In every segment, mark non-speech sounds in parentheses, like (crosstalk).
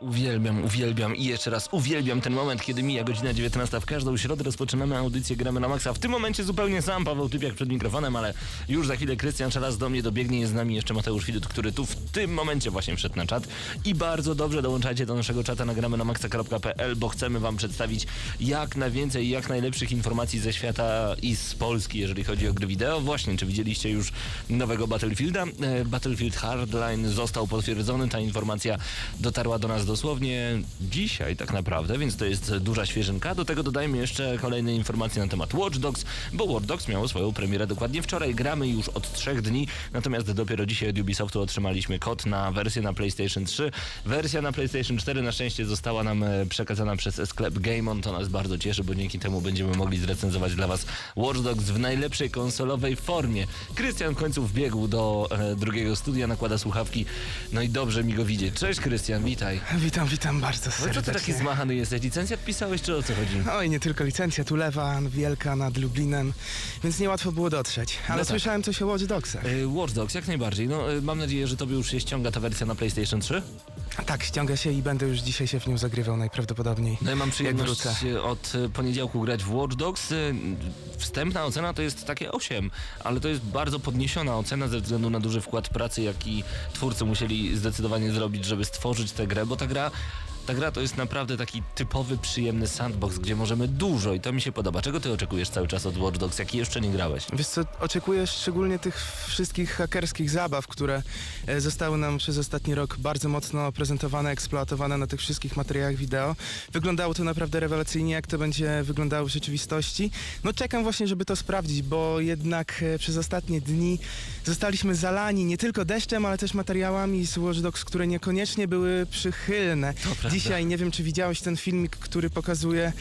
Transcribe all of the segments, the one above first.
Uwielbiam, uwielbiam i jeszcze raz uwielbiam ten moment, kiedy mija godzina 19. W każdą środę rozpoczynamy audycję Gramy na Maxa. W tym momencie zupełnie sam Paweł Typiak przed mikrofonem, ale już za chwilę Krystian Szaras do mnie dobiegnie. Jest z nami jeszcze Mateusz Widut, który tu w tym momencie właśnie wszedł na czat. I bardzo dobrze dołączajcie do naszego czata na gramy na maxa.pl, bo chcemy wam przedstawić jak najwięcej, jak najlepszych informacji ze świata i z Polski, jeżeli chodzi o gry wideo. Właśnie, czy widzieliście już nowego Battlefielda? E, Battlefield Hardline został potwierdzony. Ta informacja dotarła do nas dosłownie dzisiaj tak naprawdę, więc to jest duża świeżynka. Do tego dodajmy jeszcze kolejne informacje na temat Watch Dogs, bo Watch Dogs miało swoją premierę dokładnie wczoraj. Gramy już od trzech dni, natomiast dopiero dzisiaj od Ubisoftu otrzymaliśmy kod na wersję na PlayStation 3. Wersja na PlayStation 4 na szczęście została nam e, przekazana przez sklep Game On. To nas bardzo cieszy, bo dzięki temu będziemy mogli zrecenzować dla Was Watch Dogs w najlepszej konsolowej formie. Krystian w końcu wbiegł do e, drugiego studia, nakłada słuchawki, no i dobrze mi go widzieć. Cześć Krystian, witaj. Witam, witam bardzo No serdecznie. co ty taki zmachany jesteś? Licencję pisałeś, czy o co chodzi? Oj, nie tylko licencja, tu lewa, wielka nad Lublinem, więc niełatwo było dotrzeć. Ale No tak. słyszałem coś o Watch Dogsach. E, Watch Dogs, jak najbardziej. No, e, mam nadzieję, że tobie już się ściąga ta wersja na PlayStation 3. Tak, ściąga się i będę już dzisiaj się w nią zagrywał najprawdopodobniej. No ja mam przyjemność od e, poniedziałku grać w Watch Dogs. E, Wstępna ocena to jest takie 8, ale to jest bardzo podniesiona ocena ze względu na duży wkład pracy, jaki twórcy musieli zdecydowanie zrobić, żeby stworzyć tę grę, bo ta gra ta gra to jest naprawdę taki typowy, przyjemny sandbox, gdzie możemy dużo i to mi się podoba. Czego ty oczekujesz cały czas od Watch Dogs, jaki jeszcze nie grałeś? Wiesz co, oczekuję szczególnie tych wszystkich hakerskich zabaw, które e, zostały nam przez ostatni rok bardzo mocno prezentowane, eksploatowane na tych wszystkich materiałach wideo. Wyglądało to naprawdę rewelacyjnie, jak to będzie wyglądało w rzeczywistości. No czekam właśnie, żeby to sprawdzić, bo jednak e, przez ostatnie dni zostaliśmy zalani nie tylko deszczem, ale też materiałami z Watch Dogs, które niekoniecznie były przychylne. Prawda. Dzisiaj nie wiem, czy widziałeś ten filmik, który pokazuje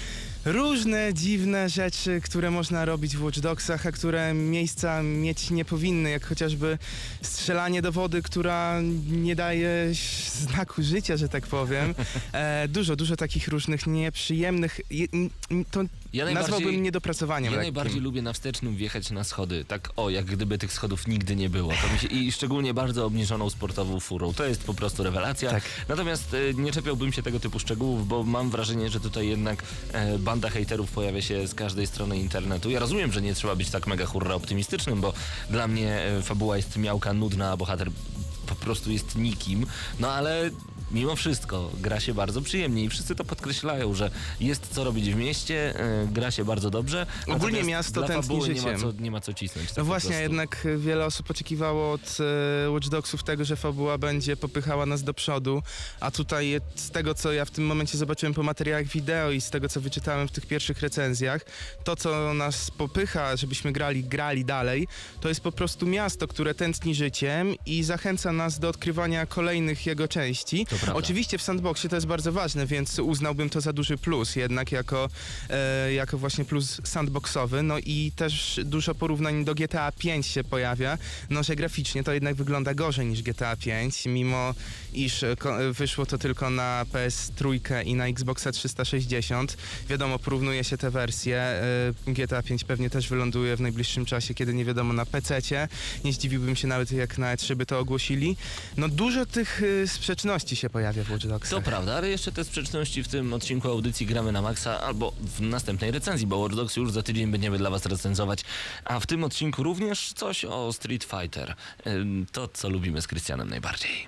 różne dziwne rzeczy, które można robić w Watch Dogsach, a które miejsca mieć nie powinny, jak chociażby strzelanie do wody, która nie daje znaku życia, że tak powiem. E, dużo, dużo takich różnych nieprzyjemnych, to Ja nazwałbym niedopracowaniem Ja lekkim. najbardziej lubię na wstecznym wjechać na schody. Tak o, jak gdyby tych schodów nigdy nie było. Się, I szczególnie bardzo obniżoną sportową furą. To jest po prostu rewelacja. Tak. Natomiast e, nie czepiałbym się tego typu szczegółów, bo mam wrażenie, że tutaj jednak e, banda hejterów pojawia się z każdej strony internetu. Ja rozumiem, że nie trzeba być tak mega hurra optymistycznym, bo dla mnie e, fabuła jest miałka, nudna, a bohater po prostu jest nikim. No ale mimo wszystko gra się bardzo przyjemnie i wszyscy to podkreślają, że jest co robić w mieście, e, gra się bardzo dobrze. Ogólnie miasto tętni fabuły nie ma, życiem. co, nie ma co cisnąć. tak No właśnie, jednak wiele osób oczekiwało od e, Watch Dogsów tego, że fabuła będzie popychała nas do przodu, a tutaj z tego, co ja w tym momencie zobaczyłem po materiałach wideo i z tego, co wyczytałem w tych pierwszych recenzjach, to, co nas popycha, żebyśmy grali, grali dalej, to jest po prostu miasto, które tętni życiem i zachęca nas do odkrywania kolejnych jego części. To Oczywiście w sandboxie to jest bardzo ważne, więc uznałbym to za duży plus, jednak jako, e, jako właśnie plus sandboxowy. No i też dużo porównań do GTA 5 się pojawia. No, że graficznie to jednak wygląda gorzej niż GTA 5, mimo iż e, e, wyszło to tylko na PS3 i na Xboxa 360. Wiadomo, porównuje się te wersje. E, GTA 5 pewnie też wyląduje w najbliższym czasie, kiedy nie wiadomo na PC-cie. Nie zdziwiłbym się nawet, jak na E3 by to ogłosili. No dużo tych sprzeczności się pojawia w Watch Dogsach. To prawda, ale jeszcze te sprzeczności w tym odcinku audycji gramy na maksa albo w następnej recenzji, bo Watch Dogs już za tydzień będziemy dla was recenzować, a w tym odcinku również coś o Street Fighter. To, co lubimy z Krystianem najbardziej.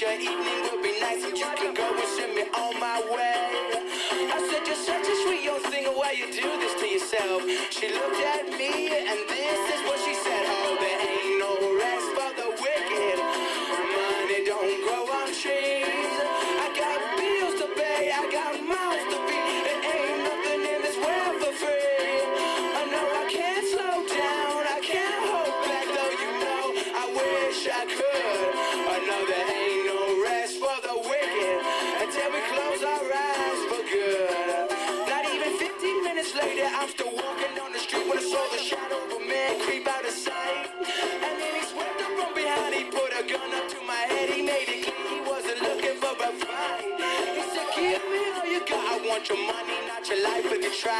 your evening will be nice and you can go and send me on my way. I said, You're such a sweet young thing, why you do this to yourself? She looked at me and this is what she said. Oh, there ain't no rest for the wicked. Money don't grow on trees. I got bills to pay, I got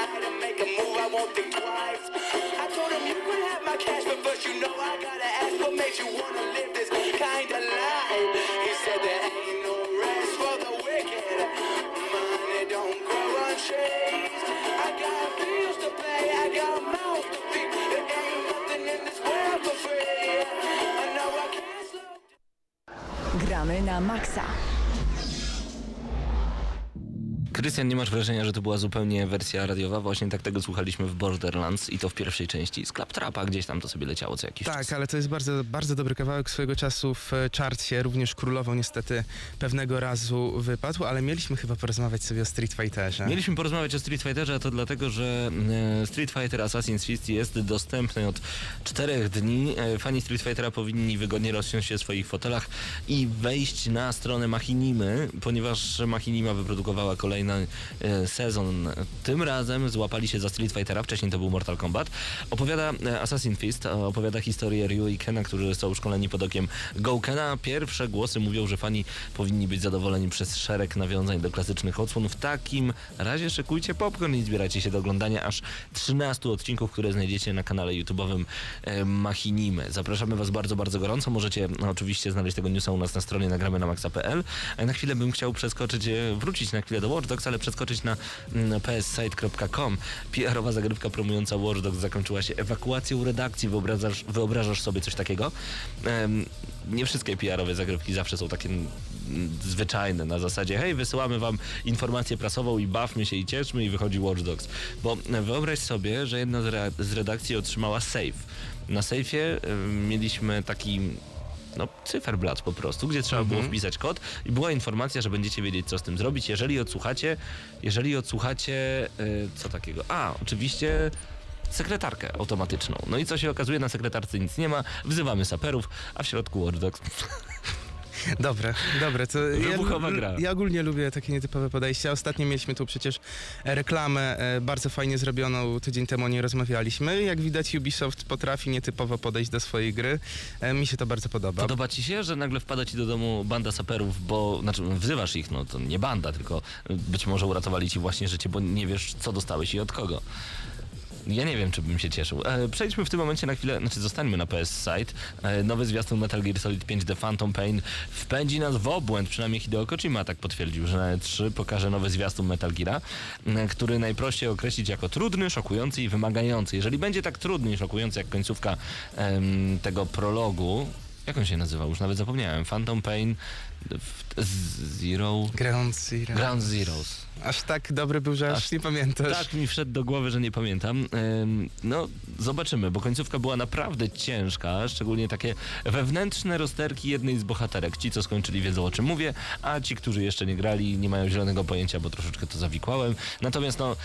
You try to make a move, I won't think twice. I told him you could have my cash, but first you know I gotta ask what makes you wanna live this kind of life. He said there ain't no rest for the wicked. Money don't grow on trees. I got bills to pay, I got mouths to feed. There ain't nothing in this world for free. I know I can't slow Gramy na maksa. Krystian, nie masz wrażenia, że to była zupełnie wersja radiowa? Właśnie tak tego słuchaliśmy w Borderlands i to w pierwszej części z Claptrapa, gdzieś tam to sobie leciało co jakiś Tak, czas. ale to jest bardzo, bardzo dobry kawałek swojego czasu w e, charcie. Również królował niestety pewnego razu wypadł, ale mieliśmy chyba porozmawiać sobie o Street Fighterze. Mieliśmy porozmawiać o Street Fighterze, a to dlatego, że e, Street Fighter Assassin's Fist jest dostępny od czterech dni. E, Fani Street Fightera powinni wygodnie rozsiąść się w swoich fotelach i wejść na stronę Machinimy, ponieważ Machinima wyprodukowała kolejny e, sezon. Tym razem złapali się za Street Fightera, wcześniej to był Mortal Kombat. Opowiada e, Assassin's Fist, e, opowiada historię Ryu i Kena, którzy są szkoleni pod okiem Goukena. Pierwsze głosy mówią, że fani powinni być zadowoleni przez szereg nawiązań do klasycznych odsłon. W takim razie szykujcie popcorn i zbierajcie się do oglądania aż 13 odcinków, które znajdziecie na kanale YouTube'owym e, Machinimy. Zapraszamy Was bardzo, bardzo gorąco. Możecie no, oczywiście znaleźć tego newsa u nas na stronie nagramy na maxa.pl. A na chwilę bym chciał przeskoczyć, e, wrócić na chwilę do Watch ale przeskoczyć na mm, pssite.com. PR-owa zagrywka promująca Watch Dogs zakończyła się ewakuacją redakcji. Wyobrażasz, wyobrażasz sobie coś takiego? Nie wszystkie PR-owe zagrywki zawsze są takie mm, zwyczajne, na zasadzie hej, wysyłamy wam informację prasową i bawmy się i cieszmy i wychodzi Watch Dogs. Bo e, wyobraź sobie, że jedna z, re- z redakcji otrzymała safe. Na sejfie mieliśmy taki no, cyferblat po prostu, gdzie trzeba było wpisać kod i była informacja, że będziecie wiedzieć, co z tym zrobić, jeżeli odsłuchacie, jeżeli odsłuchacie, y, co takiego? A, oczywiście sekretarkę automatyczną. No i co się okazuje, na sekretarce nic nie ma, wzywamy saperów, a w środku Watch Dogs. (laughs) Dobre, dobre. To Wybuchowa ja, gra. Ja ogólnie lubię takie nietypowe podejścia. Ostatnio mieliśmy tu przecież reklamę e, bardzo fajnie zrobioną. Tydzień temu o niej rozmawialiśmy. Jak widać Ubisoft potrafi nietypowo podejść do swojej gry. E, Mi się to bardzo podoba. Podoba ci się, że nagle wpada ci do domu banda saperów, bo, znaczy wzywasz ich, no to nie banda, tylko być może uratowali ci właśnie życie, bo nie wiesz, co dostałeś i od kogo. Ja nie wiem, czy bym się cieszył. E, przejdźmy w tym momencie na chwilę, znaczy zostańmy na PS Site. E, nowy zwiastun Metal Gear Solid 5 The Phantom Pain wpędzi nas w obłęd, przynajmniej Hideo Kojima tak potwierdził, że na E3 pokaże nowy zwiastun Metal Geara, który najprościej określić jako trudny, szokujący i wymagający. Jeżeli będzie tak trudny i szokujący jak końcówka em, tego prologu, jak on się nazywał? Już nawet zapomniałem. Phantom Pain Zero... Ground Zero. Ground Zeroes. Aż tak dobry był, że aż, Aż nie pamiętasz. Tak mi wszedł do głowy, że nie pamiętam. No, zobaczymy, bo końcówka była naprawdę ciężka, szczególnie takie wewnętrzne rozterki jednej z bohaterek. Ci, co skończyli, wiedzą o czym mówię, a ci, którzy jeszcze nie grali, nie mają zielonego pojęcia, bo troszeczkę to zawikłałem. Natomiast no,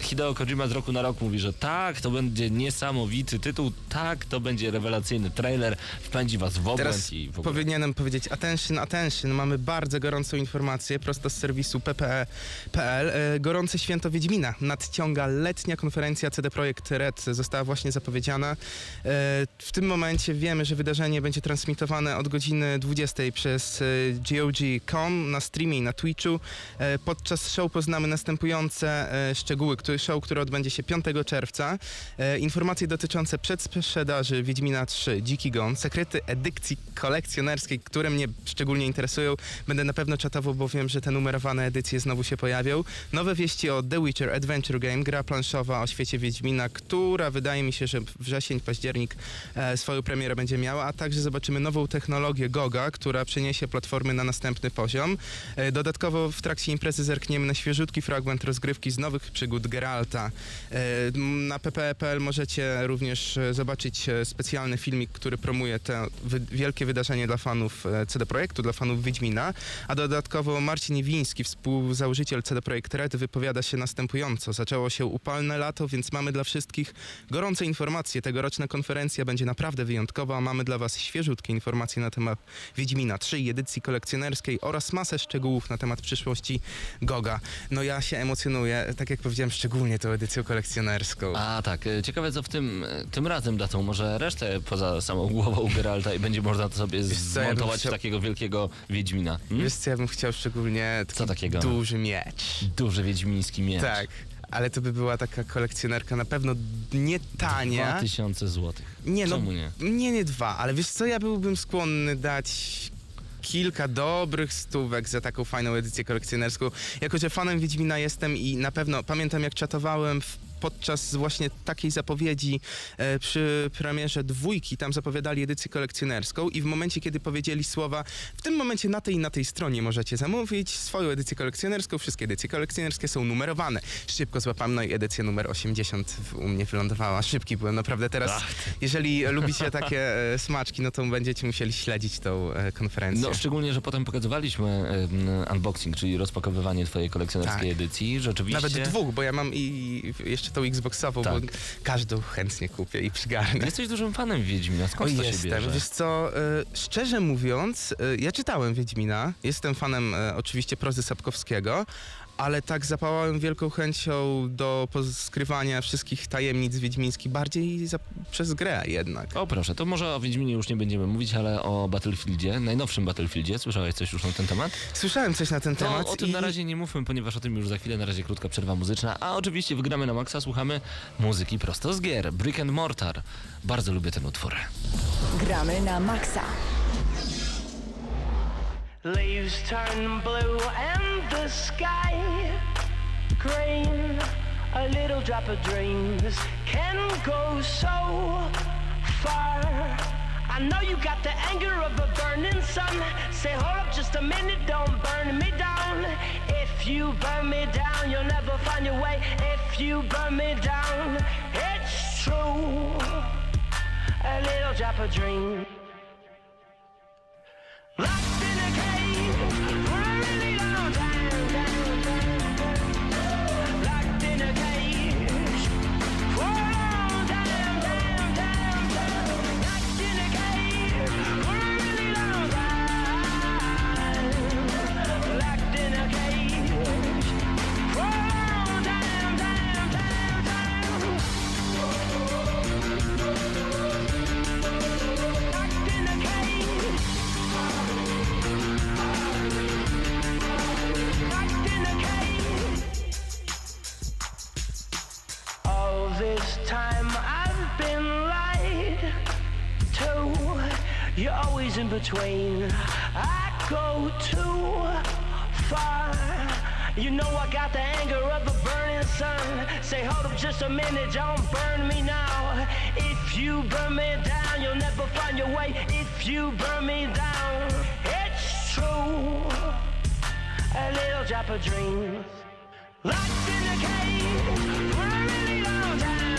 Hideo Kojima z roku na rok mówi, że tak, to będzie niesamowity tytuł, tak, to będzie rewelacyjny trailer, wpędzi was w obłęd Teraz i w ogóle. powinienem powiedzieć attention, attention. Mamy bardzo gorącą informację prosto z serwisu ppe.pl. E, Gorące święto Wiedźmina. Nadciąga letnia konferencja CD Projekt Red. Została właśnie zapowiedziana. E, W tym momencie wiemy, że wydarzenie będzie transmitowane od godziny 20 przez e, GOG.com na streamie i na Twitchu. Podczas show poznamy następujące szczegóły. Show, który odbędzie się 5 czerwca. Informacje dotyczące przedsprzedaży Wiedźmina 3, Dziki Gon, sekrety edykcji kolekcjonerskiej, które mnie szczególnie interesują interesują. Będę na pewno czatował, bo wiem, że te numerowane edycje znowu się pojawią. Nowe wieści o The Witcher Adventure Game, gra planszowa o świecie Wiedźmina, która wydaje mi się, że wrzesień, październik e, swoją premierę będzie miała, a także zobaczymy nową technologię GOGA, która przeniesie platformy na następny poziom. E, dodatkowo w trakcie imprezy zerkniemy na świeżutki fragment rozgrywki z nowych przygód Geralta. E, na ppe.pl możecie również e, zobaczyć e, specjalny filmik, który promuje to wy wielkie wydarzenie dla fanów e, CD Projektu, dla fanów Wiedźmina, a dodatkowo Marcin Iwiński, współzałożyciel CD Projekt Red, wypowiada się następująco. Zaczęło się upalne lato, więc mamy dla wszystkich gorące informacje. Tegoroczna konferencja będzie naprawdę wyjątkowa, a mamy dla Was świeżutkie informacje na temat Wiedźmina 3 i edycji kolekcjonerskiej oraz masę szczegółów na temat przyszłości Goga. No ja się emocjonuję, tak jak powiedziałem, szczególnie tą edycją kolekcjonerską. A tak, e, ciekawe co w tym, e, tym razem datą, może resztę poza samą głową Geralta i będzie można to sobie zmontować chciał- takiego wielkiego Wiedźmina. Hmm? Wiesz co, ja bym chciał szczególnie taki Co takiego? duży miecz. Duży wiedźmiński miecz. Tak, ale to by była taka kolekcjonerka na pewno nie tania. 2000 złotych. Nie no, Czemu nie? nie, nie dwa, ale wiesz co, ja byłbym skłonny dać kilka dobrych stówek za taką fajną edycję kolekcjonerską. Jako, że fanem Wiedźmina jestem i na pewno pamiętam jak czatowałem w podczas właśnie takiej zapowiedzi e, przy premierze dwójki, tam zapowiadali edycję kolekcjonerską i w momencie, kiedy powiedzieli słowa, w tym momencie na tej i na tej stronie możecie zamówić swoją edycję kolekcjonerską, wszystkie edycje kolekcjonerskie są numerowane. Szybko złapałem, no i edycja numer 80 w- u mnie wylądowała. Szybki byłem, naprawdę teraz, jeżeli (laughs) lubicie takie e, smaczki, no to będziecie musieli śledzić tą e, konferencję. No szczególnie, że potem pokazywaliśmy unboxing, czyli rozpakowywanie twojej kolekcjonerskiej Tak. edycji. Rzeczywiście. Nawet dwóch, bo ja mam i jeszcze tą Xboxową, bo Tak. każdą chętnie kupię i przygarnę. Jesteś dużym fanem Wiedźmina, O, skąd to się jestem. bierze? Wiesz co, y, szczerze mówiąc, y, ja czytałem Wiedźmina, jestem fanem y, oczywiście prozy Sapkowskiego, ale tak zapałałem wielką chęcią do poskrywania wszystkich tajemnic wiedźmińskich bardziej za, przez grę jednak. O proszę, to może o Wiedźminie już nie będziemy mówić, ale o Battlefieldzie, najnowszym Battlefieldzie. Słyszałeś coś już na ten temat? Słyszałem coś na ten To temat o tym i na razie nie mówmy, ponieważ o tym już za chwilę, na razie krótka przerwa muzyczna, a oczywiście wygramy na maksa, słuchamy muzyki prosto z gier, Brick and Mortar. Bardzo lubię ten utwór. Gramy na maksa. Leaves turn blue and the sky green. A little drop of dreams can go so far. I know you got the anger of a burning sun. Say, hold up just a minute, don't burn me down. If you burn me down, you'll never find your way. If you burn me down, it's true. A little drop of dream. Locked in a cage just a minute, don't burn me now. If you burn me down, you'll never find your way. If you burn me down, it's true a little drop of dreams. Locked in a cage for a really long time,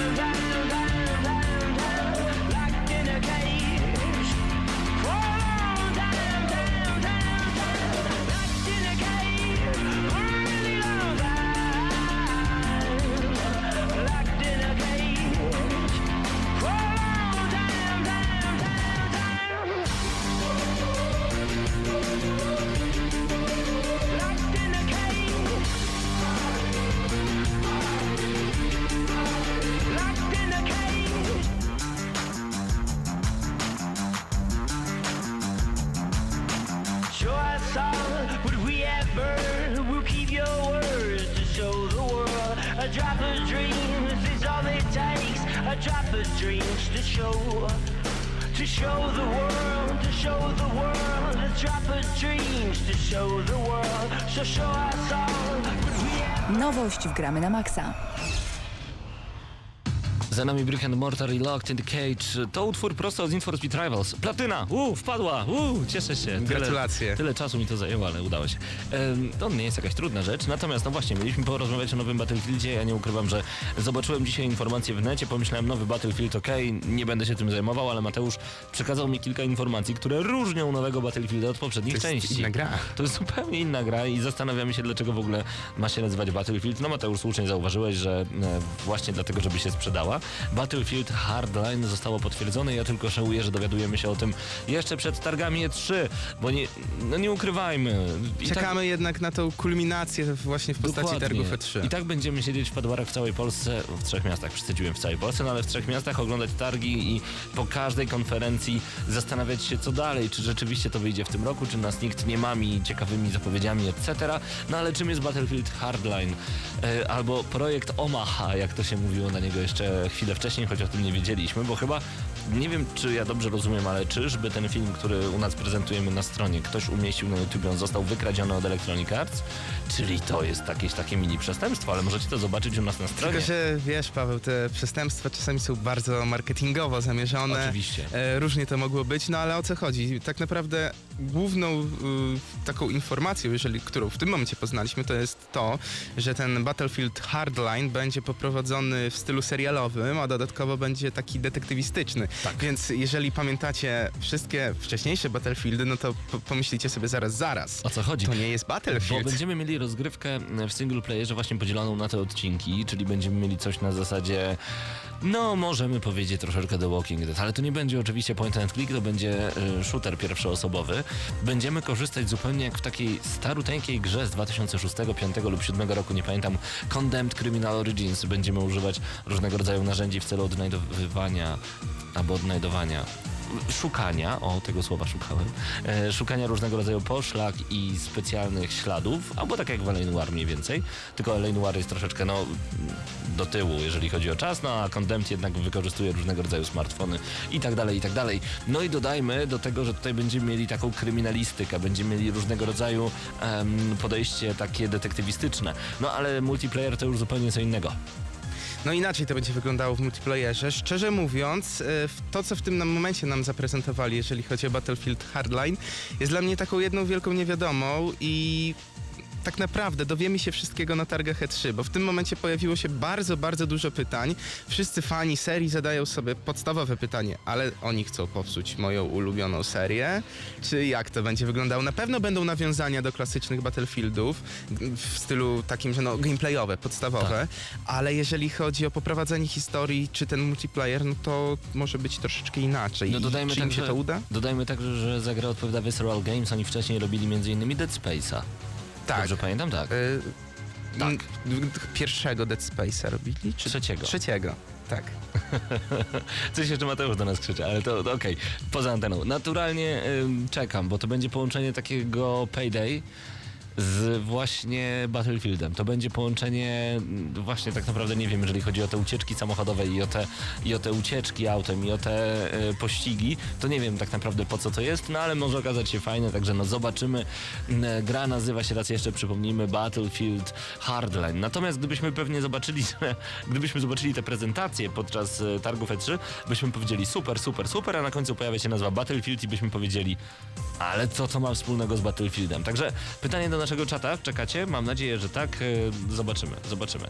Gramy na Maxa. Za nami Brick and Mortar i Locked in the Cage. To utwór prosto z Need for Speed Rivals. Platyna! Uuu, wpadła! Uuu, cieszę się. Tyle, Gratulacje. Tyle czasu mi to zajęło, ale udało się. Ehm, to nie jest jakaś trudna rzecz. Natomiast, no właśnie, mieliśmy porozmawiać o nowym Battlefieldzie. Ja nie ukrywam, że zobaczyłem dzisiaj informacje w necie, pomyślałem, nowy Battlefield, okej, nie będę się tym zajmował, ale Mateusz przekazał mi kilka informacji, które różnią nowego Battlefielda od poprzednich To jest części. inna gra. To jest zupełnie inna gra i zastanawiamy się, dlaczego w ogóle ma się nazywać Battlefield. No Mateusz, słusznie zauważyłeś, że e, właśnie dlatego, żeby się sprzedała. Battlefield Hardline zostało potwierdzone. Ja tylko żałuję, że dowiadujemy się o tym jeszcze przed targami E3, bo nie, no nie ukrywajmy. I tak- Czekamy jednak na tą kulminację właśnie w postaci Dokładnie. targów E E3. I tak będziemy siedzieć w padwarach w całej Polsce, w trzech miastach przesadziłem w całej Polsce, no ale w trzech miastach oglądać targi i po każdej konferencji zastanawiać się co dalej, czy rzeczywiście to wyjdzie w tym roku, czy nas nikt nie mami ciekawymi zapowiedziami, etc. No ale czym jest Battlefield Hardline? E, albo projekt Omaha, jak to się mówiło na niego jeszcze chwilę wcześniej, choć o tym nie wiedzieliśmy, bo chyba nie wiem, czy ja dobrze rozumiem, ale czyżby ten film, który u nas prezentujemy na stronie, ktoś umieścił na YouTube, on został wykradziony od Electronic Arts, czyli to jest jakieś takie mini przestępstwo, ale możecie to zobaczyć u nas na stronie. Tylko, że wiesz, Paweł, te przestępstwa czasami są bardzo marketingowo zamierzone. Oczywiście. E, różnie to mogło być, no ale o co chodzi? Tak naprawdę główną y, taką informacją, jeżeli, którą w tym momencie poznaliśmy, to jest to, że ten Battlefield Hardline będzie poprowadzony w stylu serialowym, a dodatkowo będzie taki detektywistyczny. Tak. Więc jeżeli pamiętacie wszystkie wcześniejsze Battlefieldy, no to po, pomyślicie sobie zaraz, zaraz. O co chodzi? To nie jest Bo Battlefield. będziemy mieli rozgrywkę w single playerze właśnie podzieloną na te odcinki, czyli będziemy mieli coś na zasadzie, no możemy powiedzieć troszeczkę The Walking Dead, ale to nie będzie oczywiście point and click, to będzie y, shooter pierwszoosobowy. Będziemy korzystać zupełnie jak w takiej staruteńkiej grze z 2006, 2005 lub 2007 roku, nie pamiętam, Condemned Criminal Origins. Będziemy używać różnego rodzaju narzędzi w celu odnajdywania albo odnajdowania szukania, o tego słowa szukałem, e, szukania różnego rodzaju poszlak i specjalnych śladów, albo tak jak w L.A. Noir mniej więcej, tylko L.A. Noir jest troszeczkę no, do tyłu, jeżeli chodzi o czas, no a Condemned jednak wykorzystuje różnego rodzaju smartfony i tak dalej, i tak dalej. No i dodajmy do tego, że tutaj będziemy mieli taką kryminalistykę, będziemy mieli różnego rodzaju em, podejście takie detektywistyczne, no ale multiplayer to już zupełnie co innego. No inaczej to będzie wyglądało w multiplayerze. Szczerze mówiąc, e, to co w tym momencie nam zaprezentowali, jeżeli chodzi o Battlefield Hardline, jest dla mnie taką jedną wielką niewiadomą i tak naprawdę dowiemy się wszystkiego na targach E3, bo w tym momencie pojawiło się bardzo, bardzo dużo pytań. Wszyscy fani serii zadają sobie podstawowe pytanie, ale oni chcą popsuć moją ulubioną serię? Czy jak to będzie wyglądało? Na pewno będą nawiązania do klasycznych Battlefieldów w stylu takim, że no gameplayowe, podstawowe, ale jeżeli chodzi o poprowadzenie historii czy ten multiplayer, no to może być troszeczkę inaczej. No I dodajmy czy im się to uda? Dodajmy także, że za grę odpowiada Visceral Games, oni wcześniej robili m.in. Dead Space'a. Tak. Dobrze pamiętam? Tak. Y, Tak. pierwszego Dead Space'a robili? Czy Trzeciego. Trzeciego, tak. (laughs) Coś jeszcze Mateusz do nas krzyczy, ale to, to okej. Poza anteną. Naturalnie ym, czekam, bo to będzie połączenie takiego Payday z właśnie Battlefieldem. To będzie połączenie mm, właśnie tak naprawdę, nie wiem, jeżeli chodzi o te ucieczki samochodowe i o te, i o te ucieczki autem i o te y, pościgi, to nie wiem tak naprawdę po co to jest, no ale może okazać się fajne, także no zobaczymy. Mm, Gra nazywa się, raz jeszcze przypomnijmy, Battlefield Hardline. Natomiast gdybyśmy pewnie zobaczyli, (laughs) gdybyśmy zobaczyli te prezentacje podczas e, targów E3, byśmy powiedzieli super, super, super, a na końcu pojawia się nazwa Battlefield i byśmy powiedzieli, ale co to ma wspólnego z Battlefieldem? Także pytanie do naszego czata, czekacie? Mam nadzieję, że tak. E, Zobaczymy, zobaczymy.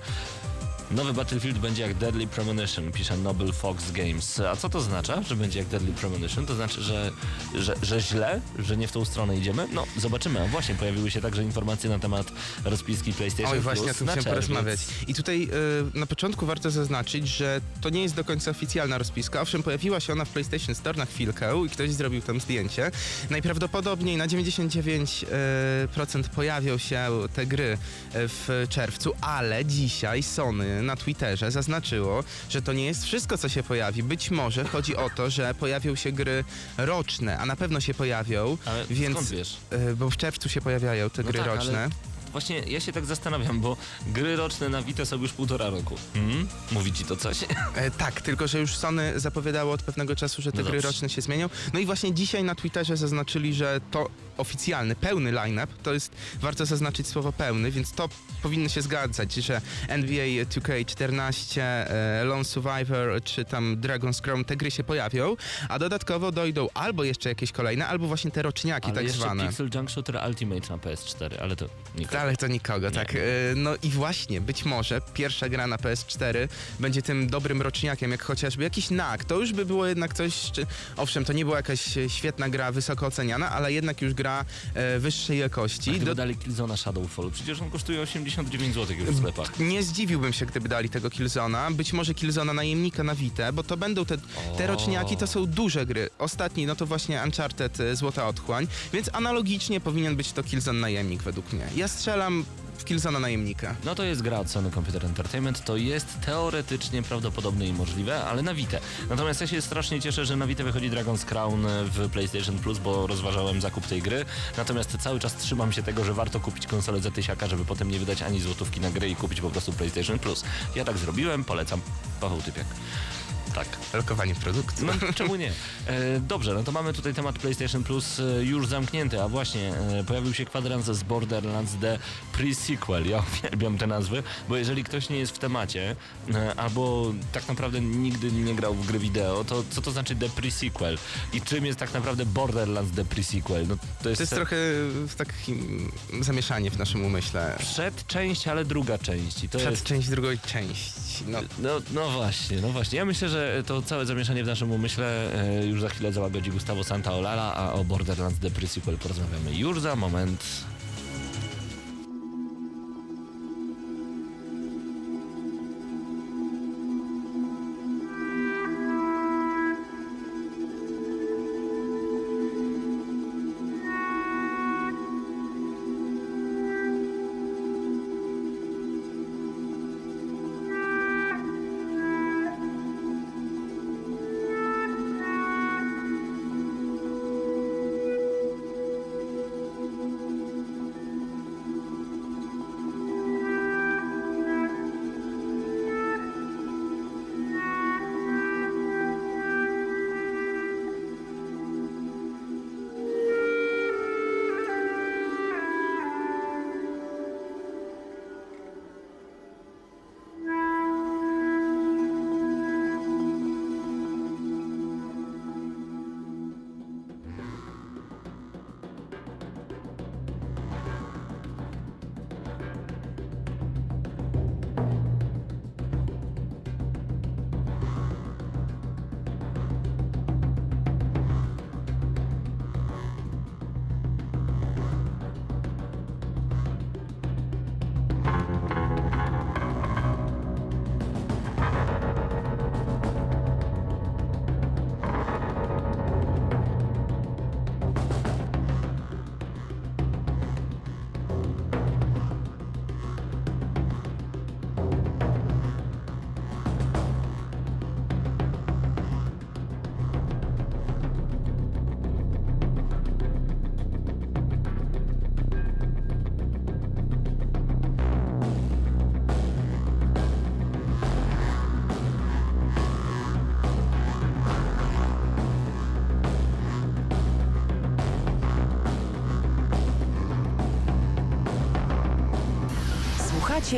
Nowy Battlefield będzie jak Deadly Premonition, pisze Noble Fox Games. A co to oznacza, że będzie jak Deadly Premonition? To znaczy, że, że, że źle, że nie w tą stronę idziemy? No, zobaczymy. A właśnie, pojawiły się także informacje na temat rozpiski PlayStation Oj, właśnie, Plus o tym chciałem porozmawiać. I tutaj y, na początku warto zaznaczyć, że to nie jest do końca oficjalna rozpiska. Owszem, pojawiła się ona w PlayStation Store na chwilkę i ktoś zrobił tam zdjęcie. Najprawdopodobniej na 99% y, procent pojawią się te gry y, w czerwcu, ale dzisiaj Sony na Twitterze zaznaczyło, że to nie jest wszystko, co się pojawi. Być może chodzi o to, że pojawią się gry roczne, a na pewno się pojawią, Ale więc skąd wiesz? y, bo w czerwcu się pojawiają te No gry tak, ale roczne. właśnie ja się tak zastanawiam, bo gry roczne na Vita są już półtora roku. Hmm? Mówi ci to coś? (laughs) E, tak, tylko że już Sony zapowiadało od pewnego czasu, że te No gry roczne się zmienią. No i właśnie dzisiaj na Twitterze zaznaczyli, że to oficjalny, pełny line-up, to jest, warto zaznaczyć słowo pełny, więc to powinno się zgadzać, że NBA 2K14, e, Lone Survivor czy tam Dragon's Crown, te gry się pojawią, a dodatkowo dojdą albo jeszcze jakieś kolejne, albo właśnie te roczniaki Ale tak jeszcze zwane. Pixel Junk Shooter Ultimate na PS4, ale to nikogo. Ale to nikogo, tak. E, No i właśnie, być może pierwsza gra na PS4 będzie tym dobrym roczniakiem, jak chociażby jakiś NAK. To już by było jednak coś, czy, owszem, to nie była jakaś świetna gra, wysoko oceniana, ale jednak już gra e, wyższej jakości. Gdyby Do, dali Killzona Shadowfall, przecież on kosztuje 89 zł już w sklepach. nie zdziwiłbym się, gdyby dali tego Killzona. Być może Killzona najemnika na Vita, bo to będą te, te roczniaki, to są duże gry. Ostatni, no to właśnie Uncharted e, Złota Otchłań, więc analogicznie powinien być to Killzone najemnik według mnie. Ja strzelam w Killzona najemnika. No to jest gra od Sony Computer Entertainment, to jest teoretycznie prawdopodobne i możliwe, ale na Vita. Natomiast ja się strasznie cieszę, że na Vita wychodzi Dragon's Crown w PlayStation Plus, bo rozważałem zakup tej gry. Natomiast cały czas trzymam się tego, że warto kupić konsolę za tysiaka, żeby potem nie wydać ani złotówki na grę i kupić po prostu PlayStation Plus. Ja tak zrobiłem, polecam. Paweł Typiak. Tak. Lokowanie produktu. No, (laughs) czemu nie? E, dobrze, no to mamy tutaj temat PlayStation Plus e, już zamknięty, a właśnie e, pojawił się kwadrans z Borderlands The Pre-Sequel. Ja (laughs) uwielbiam te nazwy, bo jeżeli ktoś nie jest w temacie, e, albo tak naprawdę nigdy nie grał w gry wideo, to co to znaczy The Pre-Sequel? I czym jest tak naprawdę Borderlands The Pre-Sequel? No, to jest, To jest trochę w takim zamieszanie w naszym umyśle. przedczęść, ale druga część. I to Przed jest część drugiej części. No, No, no właśnie, no właśnie. Ja myślę, że to całe zamieszanie w naszym umyśle e, już za chwilę załagodzi Gustavo Santaolala, a o Borderlands The Pre-Sequel porozmawiamy już za moment.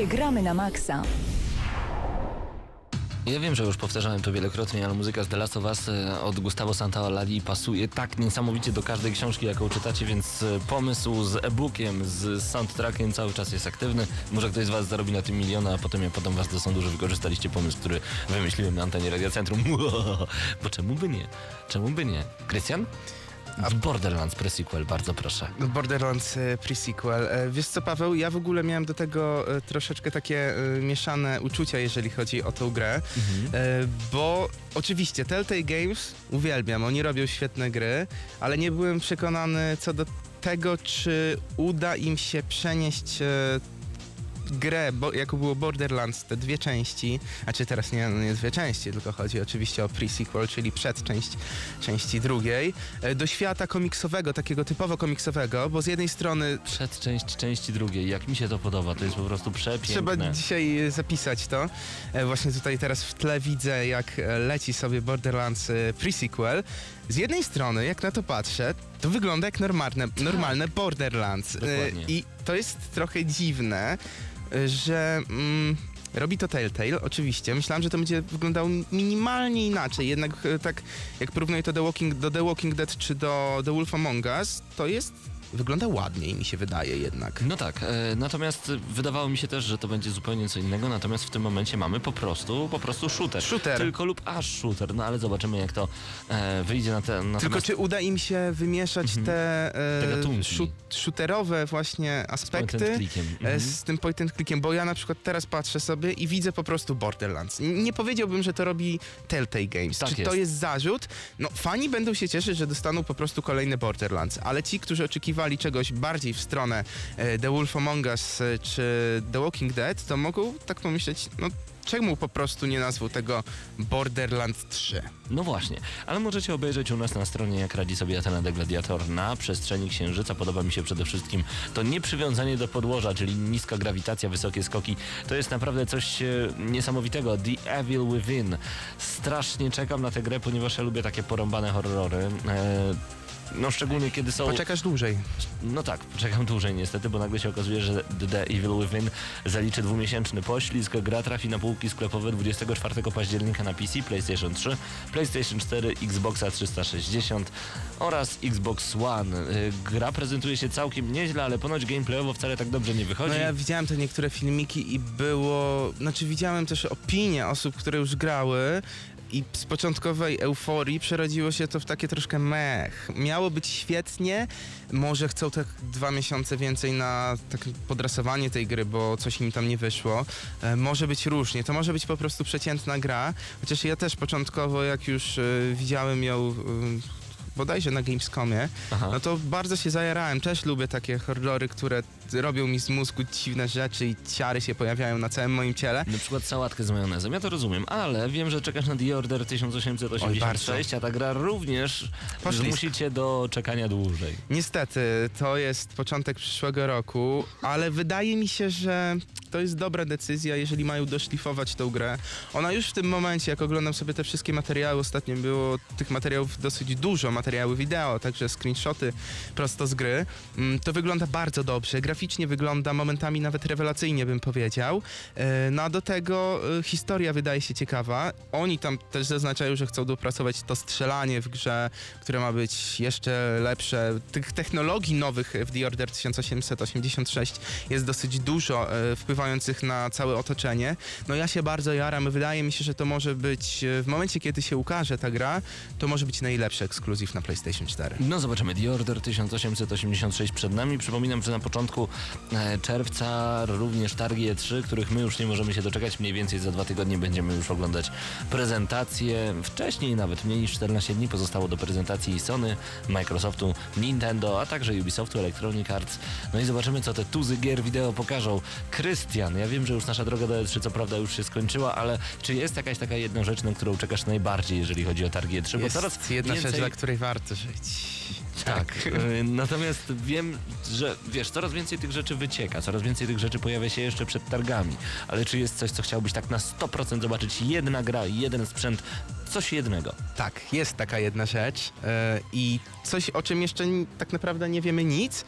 Gramy na Maxa. Ja wiem, że już powtarzałem to wielokrotnie, ale muzyka z The Last of Us e, od Gustavo Santaolalla pasuje tak niesamowicie do każdej książki, jaką czytacie, więc e, pomysł z e-bookiem, z soundtrackiem cały czas jest aktywny. Może ktoś z was zarobi na tym miliona, a potem ja podam was do sądu, że wykorzystaliście pomysł, który wymyśliłem na antenie Radia Centrum. (laughs) Bo czemu by nie? Czemu by nie? Krystian? W Borderlands pre-sequel, bardzo proszę. Borderlands e, pre-sequel. E, Wiesz co, Paweł, ja w ogóle miałem do tego e, troszeczkę takie mieszane uczucia, jeżeli chodzi o tą grę, Mhm. Bo oczywiście Telltale Games uwielbiam, oni robią świetne gry, ale nie byłem przekonany co do tego, czy uda im się przenieść grę, bo, jako było Borderlands, te dwie części, a czy teraz nie, no nie dwie części, tylko chodzi oczywiście o pre-sequel, czyli przedczęść części drugiej, e, do świata komiksowego, takiego typowo komiksowego, bo z jednej strony Przedczęść części drugiej. Jak mi się to podoba, to jest po prostu przepiękne. Trzeba dzisiaj e, zapisać to. E, Właśnie tutaj teraz w tle widzę, jak leci sobie Borderlands pre-sequel. Z jednej strony, jak na to patrzę, to wygląda jak normalne, normalne Borderlands. E, Dokładnie. I to jest trochę dziwne, e, że... Mm, Robi to Telltale, oczywiście. Myślałem, że to będzie wyglądało minimalnie inaczej, jednak e, tak jak porównuję to The Walking, do The Walking Dead czy do The Wolf Among Us, to jest... Wygląda ładniej, mi się wydaje jednak. No tak, e, natomiast wydawało mi się też, że to będzie zupełnie co innego, natomiast w tym momencie mamy po prostu, po prostu shooter. Shooter. Tylko lub aż shooter, no ale zobaczymy jak to e, wyjdzie na te... Natomiast... Tylko czy uda im się wymieszać te, Mhm. Te e, shoot, shooterowe właśnie aspekty e, Mhm. z tym point and clickiem, bo ja na przykład teraz patrzę sobie i widzę po prostu Borderlands. Nie powiedziałbym, że to robi Telltale Games. Tak czy to jest. jest zarzut? No fani będą się cieszyć, że dostaną po prostu kolejny Borderlands, ale ci, którzy oczekiwali czegoś bardziej w stronę e, The Wolf Among Us e, czy The Walking Dead, to mogą tak pomyśleć, no czemu po prostu nie nazwał tego Borderlands 3? No właśnie, ale możecie obejrzeć u nas na stronie, jak radzi sobie Athena de Gladiator na przestrzeni Księżyca. Podoba mi się przede wszystkim to nieprzywiązanie do podłoża, czyli niska grawitacja, wysokie skoki. To jest naprawdę coś e, niesamowitego. The Evil Within. Strasznie czekam na tę grę, ponieważ ja lubię takie porąbane horrory. E, no szczególnie kiedy są... Poczekasz dłużej. No tak, czekam dłużej niestety, bo nagle się okazuje, że The Evil Within zaliczy dwumiesięczny poślizg. Gra trafi na półki sklepowe 24 października na PC, PlayStation 3, PlayStation 4, Xboxa 360 oraz Xbox One. Y, Gra prezentuje się całkiem nieźle, ale ponoć gameplayowo wcale tak dobrze nie wychodzi. No ja widziałem te niektóre filmiki i było, znaczy widziałem też opinie osób, które już grały i z początkowej euforii przerodziło się to w takie troszkę mech. Miało być świetnie, może chcą tak dwa miesiące więcej na takie podrasowanie tej gry, bo coś im tam nie wyszło. E, może być różnie, to może być po prostu przeciętna gra, chociaż ja też początkowo jak już e, widziałem ją e, bodajże na Gamescomie, Aha. no to bardzo się zajarałem. Też lubię takie horrory, które robią mi z mózgu dziwne rzeczy i ciary się pojawiają na całym moim ciele. Na przykład sałatkę z majonezem, ja to rozumiem, ale wiem, że czekasz na The Order Oj, 1886, a ta gra również Poślizg. zmusi cię do czekania dłużej. Niestety, to jest początek przyszłego roku, ale wydaje mi się, że to jest dobra decyzja, jeżeli mają doszlifować tą grę. Ona już w tym momencie, jak oglądam sobie te wszystkie materiały, ostatnio było tych materiałów dosyć dużo, materiały wideo, także screenshoty prosto z gry, mm, to wygląda bardzo dobrze. Graficznie wygląda momentami nawet rewelacyjnie, bym powiedział. E, No a do tego e, historia wydaje się ciekawa. Oni tam też zaznaczają, że chcą dopracować to strzelanie w grze, które ma być jeszcze lepsze. Tych technologii nowych w The Order 1886 jest dosyć dużo, e, wpływających na całe otoczenie. No ja się bardzo jaram. Wydaje mi się, że to może być, w momencie kiedy się ukaże ta gra, to może być najlepszy ekskluzyw na PlayStation 4. No zobaczymy, The Order 1886 przed nami. Przypominam, że na początku e, czerwca również targi E3, których my już nie możemy się doczekać. Mniej więcej za dwa tygodnie będziemy już oglądać prezentacje. Wcześniej nawet mniej niż 14 dni pozostało do prezentacji Sony, Microsoftu, Nintendo, a także Ubisoftu, Electronic Arts. No i zobaczymy, co te tuzy gier wideo pokażą. Krystian, ja wiem, że już nasza droga do E3 co prawda już się skończyła, ale czy jest jakaś taka jedna rzecz, na którą czekasz najbardziej, jeżeli chodzi o targi E3? Bo Jest coraz jedna więcej... rzecz, dla której warto żyć. (laughs) Tak, y, natomiast wiem, że wiesz, coraz więcej tych rzeczy wycieka, coraz więcej tych rzeczy pojawia się jeszcze przed targami. Ale czy jest coś, co chciałbyś tak na 100% zobaczyć? Jedna gra, jeden sprzęt, coś jednego. Tak, jest taka jedna rzecz e, i coś, o czym jeszcze tak naprawdę nie wiemy nic.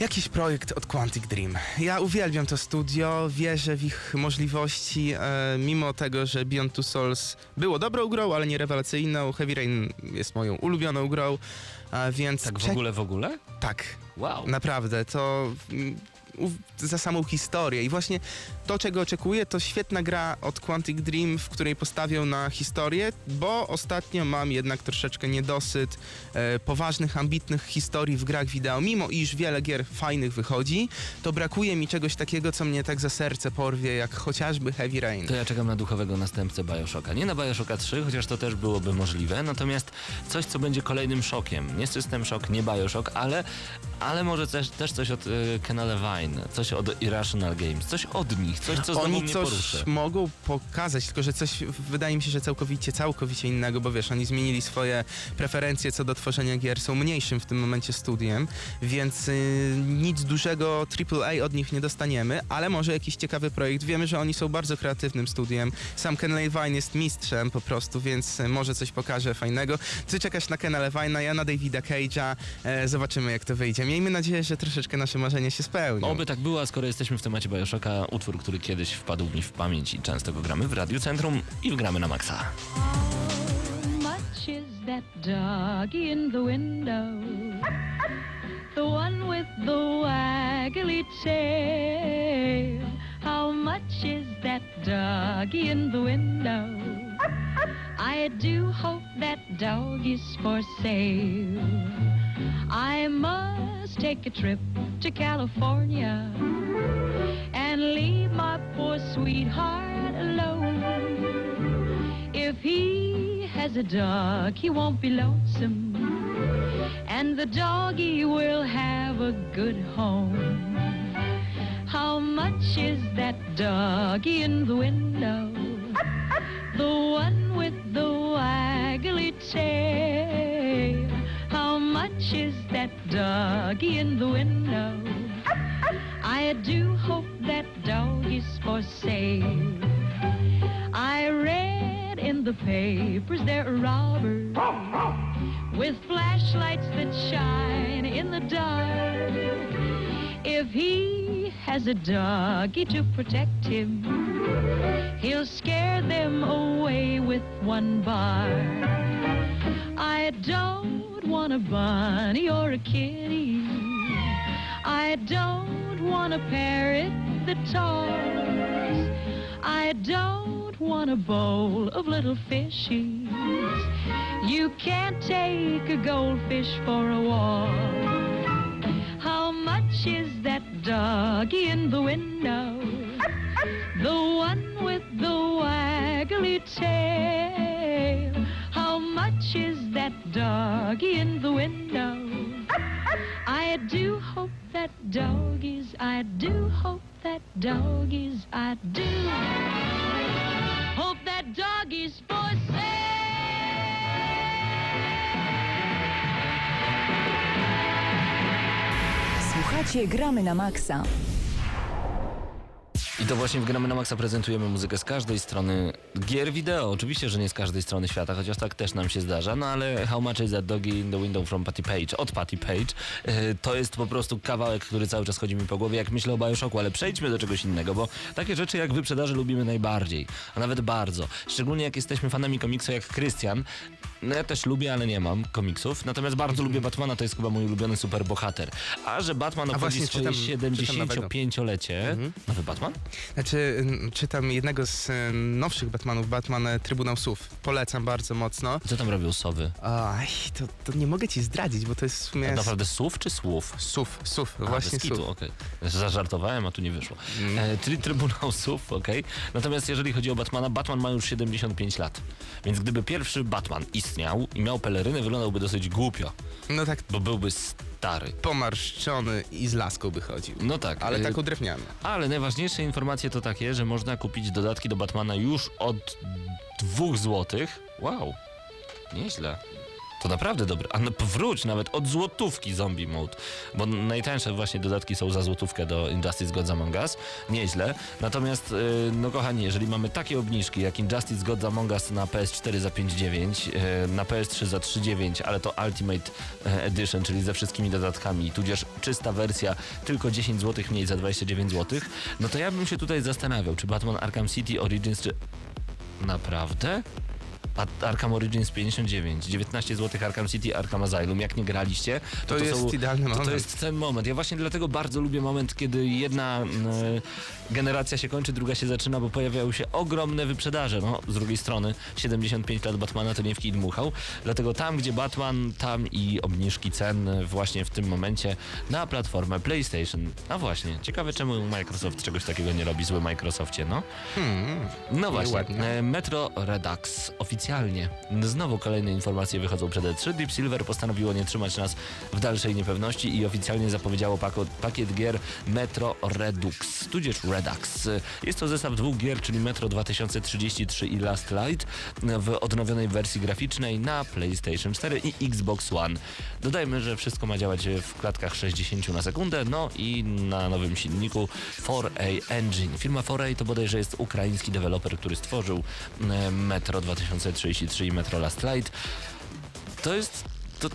Jakiś projekt od Quantic Dream. Ja uwielbiam to studio, wierzę w ich możliwości, e, mimo tego, że Beyond Two Souls było dobrą grą, ale nie rewelacyjną. Heavy Rain jest moją ulubioną grą, a więc... Tak w ogóle, w ogóle? Tak, Wow. Naprawdę, to mm, za samą historię. I właśnie to, czego oczekuję, to świetna gra od Quantic Dream, w której postawią na historię, bo ostatnio mam jednak troszeczkę niedosyt e, poważnych, ambitnych historii w grach wideo. Mimo iż wiele gier fajnych wychodzi, to brakuje mi czegoś takiego, co mnie tak za serce porwie, jak chociażby Heavy Rain. To ja czekam na duchowego następcę Bioshocka. Nie na Bioshocka 3, chociaż to też byłoby możliwe, natomiast coś, co będzie kolejnym szokiem. Nie System Shock, nie Bioshock, ale, ale może też, też coś od y, Kena Levine. Fajne. Coś od Irrational Games, coś od nich, coś, co znowu Oni coś poruszy. mogą pokazać, tylko że coś wydaje mi się, że całkowicie, całkowicie innego, bo wiesz, oni zmienili swoje preferencje co do tworzenia gier, są mniejszym w tym momencie studiem, więc y, nic dużego AAA od nich nie dostaniemy, ale może jakiś ciekawy projekt. Wiemy, że oni są bardzo kreatywnym studiem. Sam Ken Levine jest mistrzem po prostu, więc y, może coś pokaże fajnego. Ty czekasz na Kena Levine'a, ja na Davida Cage'a. E, zobaczymy, jak to wyjdzie. Miejmy nadzieję, że troszeczkę nasze marzenie się spełnią. Oby tak było, skoro jesteśmy w temacie Bioshocka, utwór, który kiedyś wpadł mi w pamięć i często go gramy w Radiu Centrum i gramy na maksa. How much is that doggy in the window? I do hope that dog is for sale. I must take a trip to California and leave my poor sweetheart alone. If he has a dog, he won't be lonesome. And the doggy will have a good home. How much is that doggy in the window? The one with the waggly tail. Much is that doggy in the window? I do hope that dog is for sale. I read in the papers there are robbers with flashlights that shine in the dark. If he has a doggy to protect him, he'll scare them away with one bar. I don't want a bunny or a kitty. I don't want a parrot that talks. I don't want a bowl of little fishies. You can't take a goldfish for a walk. How much is that doggy in the window? The one with the waggly tail. How much is that doggy in the window? I do hope that dog is, I do hope that dog is, I do hope that dog is for Słuchacie Gramy na Maxa. I to właśnie w Gramy na Maxa prezentujemy muzykę z każdej strony gier wideo. Oczywiście, że nie z każdej strony świata, chociaż tak też nam się zdarza, no ale How Much is that Doggy in the Window from Patty Page od Patty Page e, to jest po prostu kawałek, który cały czas chodzi mi po głowie, jak myślę o Bioshocku, ale przejdźmy do czegoś innego, bo takie rzeczy jak wyprzedaże lubimy najbardziej, a nawet bardzo. Szczególnie jak jesteśmy fanami komiksu jak Krystian. No ja też lubię, ale nie mam komiksów. Natomiast bardzo lubię Batmana, to jest chyba mój ulubiony superbohater. A że Batman obchodzi swoje czytam- czytam nowego. 75-lecie. Nowy Batman? Znaczy, czytam jednego z y, nowszych Batmanów, Batman e, Trybunał Słów. Polecam bardzo mocno. Co tam robią sowy? Aj, to, to nie mogę ci zdradzić, bo to jest w sumie... Naprawdę słów czy słów? Sów, sów, A, właśnie sów. okej. Zażartowałem, a tu nie wyszło. E, czyli Trybunał Słów, okej. Natomiast jeżeli chodzi o Batmana, Batman ma już 75 lat. Więc gdyby pierwszy Batman istniał i miał pelerynę, wyglądałby dosyć głupio, No tak bo byłby stary. pomarszczony i z laską by chodził. No tak. Ale e, tak udrewniany. Ale najważniejsze informacje to takie, że można kupić dodatki do Batmana już od 2 złotych. Wow, nieźle. To naprawdę dobre. A no, wróć nawet od złotówki Zombie Mode, bo najtańsze właśnie dodatki są za złotówkę do Injustice Gods Among Us. Nieźle. Natomiast, yy, no kochani, jeżeli mamy takie obniżki jak Injustice Gods Among Us na PS4 za 5,9, yy, na PS3 za 3,9, ale to Ultimate e, Edition, czyli ze wszystkimi dodatkami, tudzież czysta wersja tylko 10 zł mniej za 29 zł, no to ja bym się tutaj zastanawiał, czy Batman Arkham City Origins, czy naprawdę? Arkham Origins 59, 19 zł Arkham City, Arkham Asylum. Jak nie graliście, to, To jest idealny to, to moment. jest ten moment. Ja właśnie dlatego bardzo lubię moment, kiedy jedna e, generacja się kończy, druga się zaczyna, bo pojawiają się ogromne wyprzedaże. No, z drugiej strony 75 lat Batmana to nie w kij dmuchał. Dlatego tam, gdzie Batman, tam i obniżki cen właśnie w tym momencie na platformę PlayStation. A właśnie, ciekawe czemu Microsoft czegoś takiego nie robi, zły Microsoftie, no. No właśnie, ładnie. e, Metro Redux oficjalnie. Znowu kolejne informacje wychodzą przed E3. Deep Silver postanowiło nie trzymać nas w dalszej niepewności i oficjalnie zapowiedziało pakiet gier Metro Redux, tudzież Redux. Jest to zestaw dwóch gier, czyli Metro 2033 i Last Light w odnowionej wersji graficznej na PlayStation 4 i Xbox One. Dodajmy, że wszystko ma działać w klatkach 60 na sekundę, no i na nowym silniku 4A Engine. Firma 4A to bodajże jest ukraiński deweloper, który stworzył e, Metro 2033 i Metro Last Light. To jest... To,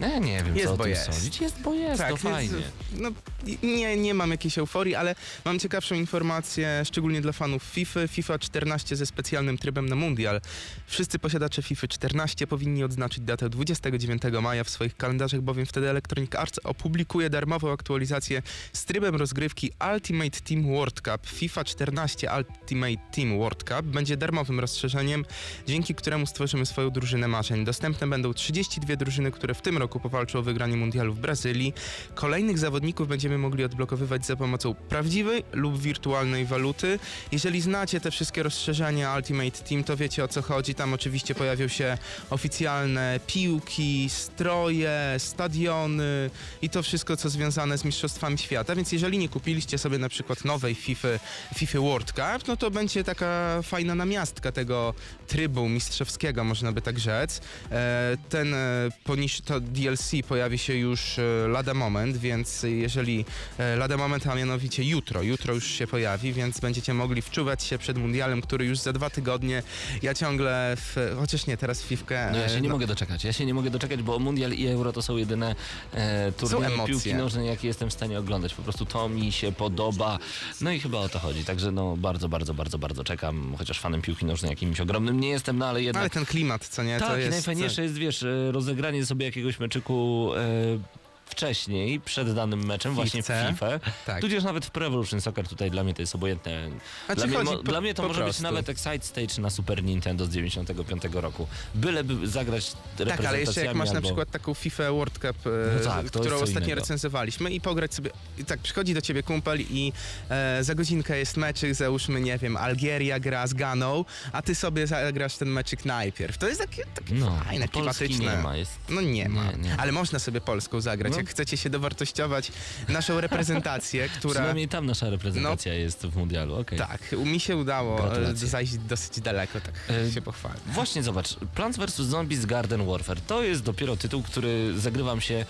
ja nie wiem, Jest, co o tym jest. sądzić. Jest, bo jest, to więc, fajnie. No, i- nie, nie mam jakiejś euforii, ale mam ciekawszą informację, szczególnie dla fanów FIFA. FIFA 14 ze specjalnym trybem na Mundial. Wszyscy posiadacze FIFA 14 powinni odznaczyć datę 29 maja w swoich kalendarzach, bowiem wtedy Electronic Arts opublikuje darmową aktualizację z trybem rozgrywki Ultimate Team World Cup. FIFA 14 Ultimate Team World Cup będzie darmowym rozszerzeniem, dzięki któremu stworzymy swoją drużynę marzeń. Dostępne będą 32 drużyny, które w tym roku powalczą o wygranie mundialu w Brazylii. Kolejnych zawodników będziemy mogli odblokowywać za pomocą prawdziwej lub wirtualnej waluty. Jeżeli znacie te wszystkie rozszerzenia Ultimate Team, to wiecie o co chodzi. Tam oczywiście pojawią się oficjalne piłki, stroje, stadiony i to wszystko, co związane z Mistrzostwami Świata. Więc jeżeli nie kupiliście sobie na przykład nowej FIFA, FIFA World Cup, no to będzie taka fajna namiastka tego trybu mistrzowskiego, można by tak rzec. E, Ten e, to DLC pojawi się już e, lada moment, więc jeżeli e, lada moment, a mianowicie jutro, jutro już się pojawi, więc będziecie mogli wczuwać się przed mundialem, który już za dwa tygodnie, ja ciągle, w, chociaż nie, teraz Fifkę... No ja się e, nie mogę doczekać. Ja się nie mogę doczekać, bo Mundial i Euro to są jedyne e, turnieje emocje. piłki nożnej, jakie jestem w stanie oglądać. Po prostu to mi się podoba. No i chyba o to chodzi. Także no bardzo, bardzo, bardzo, bardzo czekam. Chociaż fanem piłki nożnej jakimś ogromnym nie jestem, no ale jednak... Ale ten klimat, co nie, to tak, i jest... najfajniejsze jest, wiesz, e, rozegranie sobie jakiegoś meczyku e, wcześniej, przed danym meczem, właśnie w. FIFA. Tak. Tudzież nawet w Pro Evolution Soccer tutaj dla mnie to jest obojętne. A Dla mnie, mo- po- dla mnie to może być prostu? nawet Excite Stage na Super Nintendo z 95 roku. Byleby zagrać Tak, ale jeszcze jak masz na albo... przykład taką FIFA World Cup, e, No tak, którą ostatnio innego. recenzowaliśmy i pograć sobie, i tak przychodzi do ciebie kumpel i e, za godzinkę jest meczyk, załóżmy, nie wiem, Algieria gra z Ganą, a ty sobie zagrasz ten meczyk najpierw. To jest takie, takie No, fajne, Polski klimatyczne. nie ma, jest... No nie ma, Nie, nie. ale można sobie Polską zagrać, No. jak chcecie się dowartościować naszą reprezentację, (laughs) która... Przynajmniej tam nasza reprezentacja jest w mundialu, okej. Tak, mi się udało e, Gratulacje. zajść dosyć daleko, tak E, się pochwalę. Właśnie zobacz, Plants vs. Zombies Garden Warfare to jest dopiero tytuł, który zagrywam się.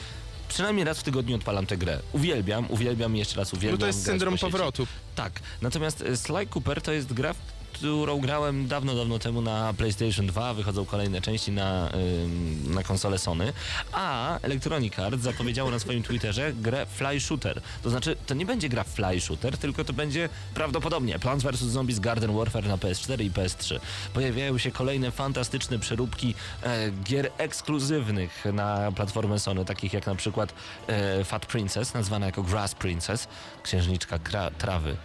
Przynajmniej raz w tygodniu odpalam tę grę. Uwielbiam, uwielbiam jeszcze raz uwielbiam. No to jest syndrom powrotu. Tak. Natomiast e, Sly Cooper to jest gra, którą grałem dawno, dawno temu na PlayStation 2. Wychodzą kolejne części na, ym, na konsolę Sony. A Electronic Arts zapowiedziało na swoim Twitterze grę Fly Shooter. To znaczy, to nie będzie gra Fly Shooter, tylko to będzie prawdopodobnie Plants vs. Zombies Garden Warfare na PS4 i PS3. Pojawiają się kolejne fantastyczne przeróbki e, gier ekskluzywnych na platformę Sony, takich jak na przykład e, Fat Princess, nazwana jako Grass Princess, księżniczka trawy.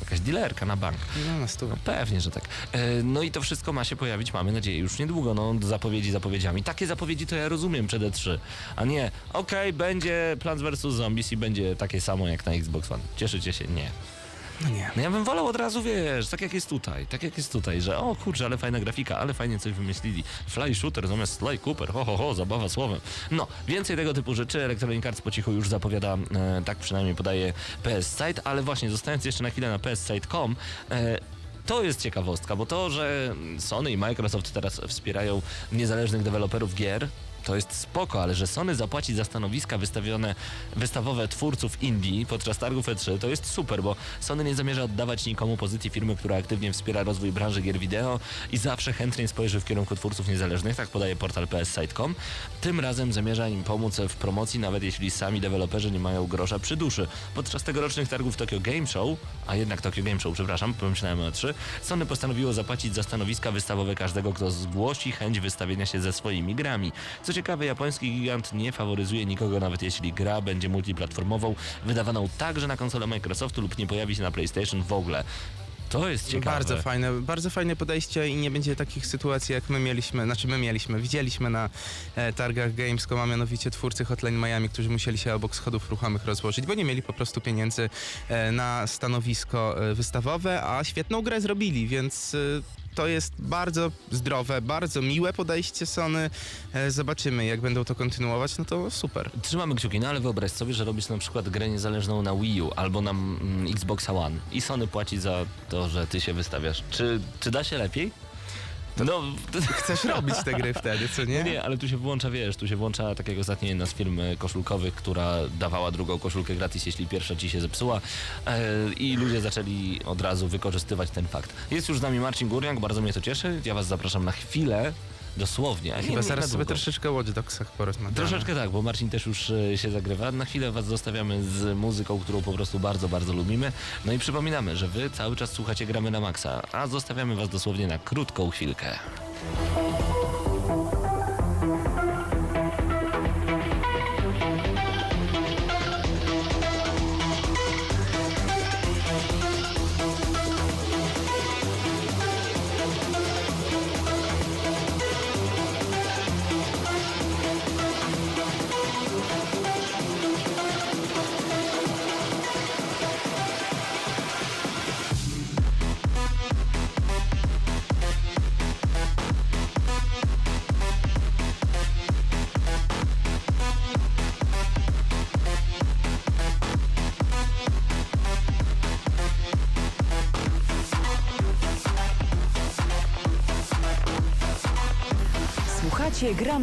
Jakaś dealerka na bank. No na stówę. Pewnie, że tak. E, No i to wszystko ma się pojawić, mamy nadzieję, już niedługo. No, zapowiedzi zapowiedziami. Takie zapowiedzi to ja rozumiem przed E3. A nie, okej, będzie Plants vs. Zombies i będzie takie samo jak na Xbox One. Cieszycie się? Nie. No nie. No ja bym wolał od razu, wiesz, tak jak jest tutaj, tak jak jest tutaj, że o kurczę, ale fajna grafika, ale fajnie coś wymyślili. Fly shooter zamiast Sly Cooper, ho, ho, ho, zabawa słowem. No, więcej tego typu rzeczy Electronic Arts po cichu już zapowiada, e, tak przynajmniej podaje PS Site, ale właśnie zostając jeszcze na chwilę na pssite.com, e, to jest ciekawostka, bo to, że Sony i Microsoft teraz wspierają niezależnych deweloperów gier, to jest spoko, ale że Sony zapłaci za stanowiska wystawione, wystawowe twórców indie podczas targów E3, to jest super, bo Sony nie zamierza oddawać nikomu pozycji firmy, która aktywnie wspiera rozwój branży gier wideo i zawsze chętnie spojrzy w kierunku twórców niezależnych, tak podaje portal pssite.com. Tym razem zamierza im pomóc w promocji, nawet jeśli sami deweloperzy nie mają grosza przy duszy. Podczas tegorocznych targów Tokyo Game Show, a jednak Tokyo Game Show, przepraszam, pomyślałem o E3, Sony postanowiło zapłacić za stanowiska wystawowe każdego, kto zgłosi chęć wystawienia się ze swoimi grami. Co ciekawe, japoński gigant nie faworyzuje nikogo, nawet jeśli gra będzie multiplatformową, wydawaną także na konsolę Microsoftu lub nie pojawi się na PlayStation w ogóle. To jest ciekawe. Bardzo fajne, bardzo fajne podejście i nie będzie takich sytuacji, jak my mieliśmy, znaczy my mieliśmy, widzieliśmy na e, targach Gamescom, a mianowicie twórcy Hotline Miami, którzy musieli się obok schodów ruchomych rozłożyć, bo nie mieli po prostu pieniędzy e, na stanowisko e, wystawowe, a świetną grę zrobili, więc e, to jest bardzo zdrowe, bardzo miłe podejście Sony. E, Zobaczymy, jak będą to kontynuować, no to super. Trzymamy kciuki, no ale wyobraź sobie, że robisz na przykład grę niezależną na Wii U albo na mm, Xboxa One i Sony płaci za to, że ty się wystawiasz. Czy, czy da się lepiej? No, (laughs) Chcesz robić te gry wtedy, co nie? nie, ale tu się włącza, wiesz, tu się włącza tak jak ostatnio jedna z firm e, koszulkowych, która dawała drugą koszulkę gratis, jeśli pierwsza ci się zepsuła e, i ludzie zaczęli od razu wykorzystywać ten fakt. Jest już z nami Marcin Górniak, bardzo mnie to cieszy. Ja was zapraszam na chwilę, dosłownie. a Chyba nie zaraz sobie troszeczkę o Watch Dogsach porozmawiamy. Troszeczkę tak, bo Marcin też już e, się zagrywa. Na chwilę was zostawiamy z muzyką, którą po prostu bardzo, bardzo lubimy. No i przypominamy, że wy cały czas słuchacie Gramy na Maxa, a zostawiamy was dosłownie na krótką chwilkę.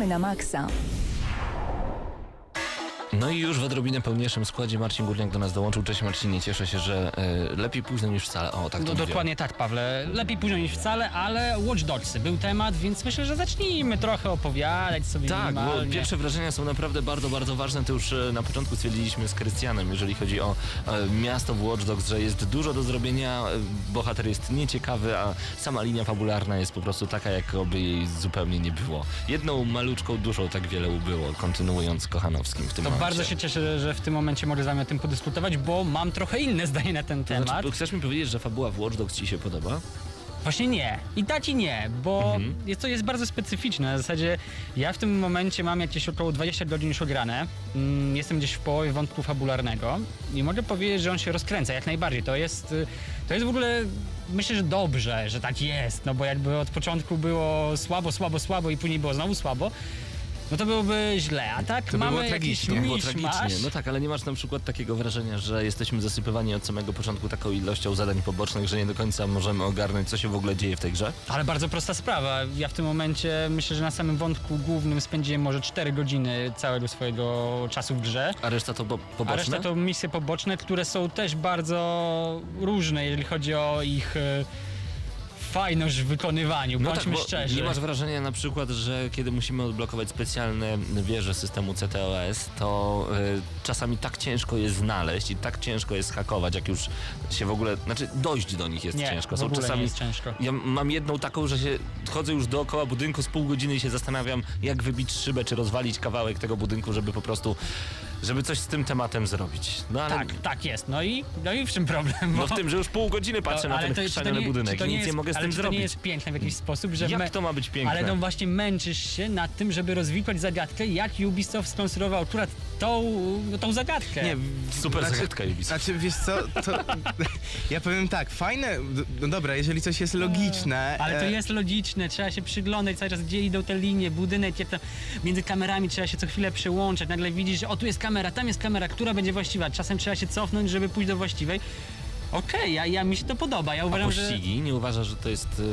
Gramy na. No i już w odrobinę pełniejszym składzie Marcin Górniak do nas dołączył. Cześć Marcinie, cieszę się, że e, lepiej późno niż wcale. O, tak to No, mówię. dokładnie tak, Pawle. Lepiej późno niż wcale, ale Watch Dogsy był temat, więc myślę, że zacznijmy trochę opowiadać sobie Tak, bo pierwsze wrażenia są naprawdę bardzo, bardzo ważne. To już e, na początku stwierdziliśmy z Krystianem, jeżeli chodzi o e, miasto w Watch Dogs, że jest dużo do zrobienia, bohater jest nieciekawy, a sama linia fabularna jest po prostu taka, jakoby jej zupełnie nie było. Jedną maluczką duszą tak wiele ubyło, kontynuując Kochanowskim w tym To momencie. bardzo się cieszę, że w tym momencie mogę z wami o tym podyskutować, bo mam trochę inne zdanie na ten To temat. znaczy, chcesz mi powiedzieć, że fabuła w Watch Dogs ci się podoba? Właśnie nie. I tak i nie, bo Mhm. jest, to jest bardzo specyficzne. Na zasadzie ja w tym momencie mam jakieś około 20 godzin już ograne. Mm, Jestem gdzieś w połowie wątku fabularnego i mogę powiedzieć, że on się rozkręca jak najbardziej. To jest, y, to jest w ogóle, myślę, że dobrze, że tak jest, no bo jakby od początku było słabo, słabo, słabo i później było znowu słabo, no to byłoby źle. A tak To mamy było tragicznie. Było tragicznie. No tak, ale nie masz na przykład takiego wrażenia, że jesteśmy zasypywani od samego początku taką ilością zadań pobocznych, że nie do końca możemy ogarnąć, co się w ogóle dzieje w tej grze? Ale bardzo prosta sprawa. Ja w tym momencie myślę, że na samym wątku głównym spędziłem może 4 godziny całego swojego czasu w grze. A reszta to po, A poboczne? reszta to misje poboczne, które są też bardzo różne, jeżeli chodzi o ich e, fajność w wykonywaniu. No Bądźmy tak, szczerzy. nie masz wrażenia na przykład, że kiedy musimy odblokować specjalne wieże systemu CTOS, to y, czasami tak ciężko je znaleźć i tak ciężko je schakować, jak już się w ogóle, znaczy dojść do nich jest nie, ciężko. w Są ogóle czasami nie jest ciężko. Ja mam jedną taką, że się chodzę już dookoła budynku z pół godziny i się zastanawiam, jak wybić szybę, czy rozwalić kawałek tego budynku, żeby po prostu, żeby coś z tym tematem zrobić. No ale Tak, tak jest. No i, no i w czym problem? no Bo- w tym, że już pół godziny patrzę na ale ten to- czy to nie- budynek to i nie nic jest, nie mogę z ale tym to zrobić. nie jest piękne w jakiś sposób, że Jak me- to ma być piękne? Ale no właśnie męczysz się nad tym, żeby rozwikłać zagadkę, jak Ubisoft skonstruował akurat tą, tą zagadkę. Nie, Super znaczy, zagadka Ubisoft. Znaczy, wiesz co, to (laughs) ja powiem tak, fajne, no dobra, jeżeli coś jest logiczne... Ale to e, jest logiczne, trzeba się przyglądać cały czas, gdzie idą te linie, budynek, jak to między kamerami trzeba się co chwilę przełączać. Nagle widzisz, że o tu jest kamera, tam jest kamera, która będzie właściwa. Czasem trzeba się cofnąć, żeby pójść do właściwej. Okej, ja, ja mi się to podoba. Ja A uważam, że. pościgi? Nie uważasz, że to jest y,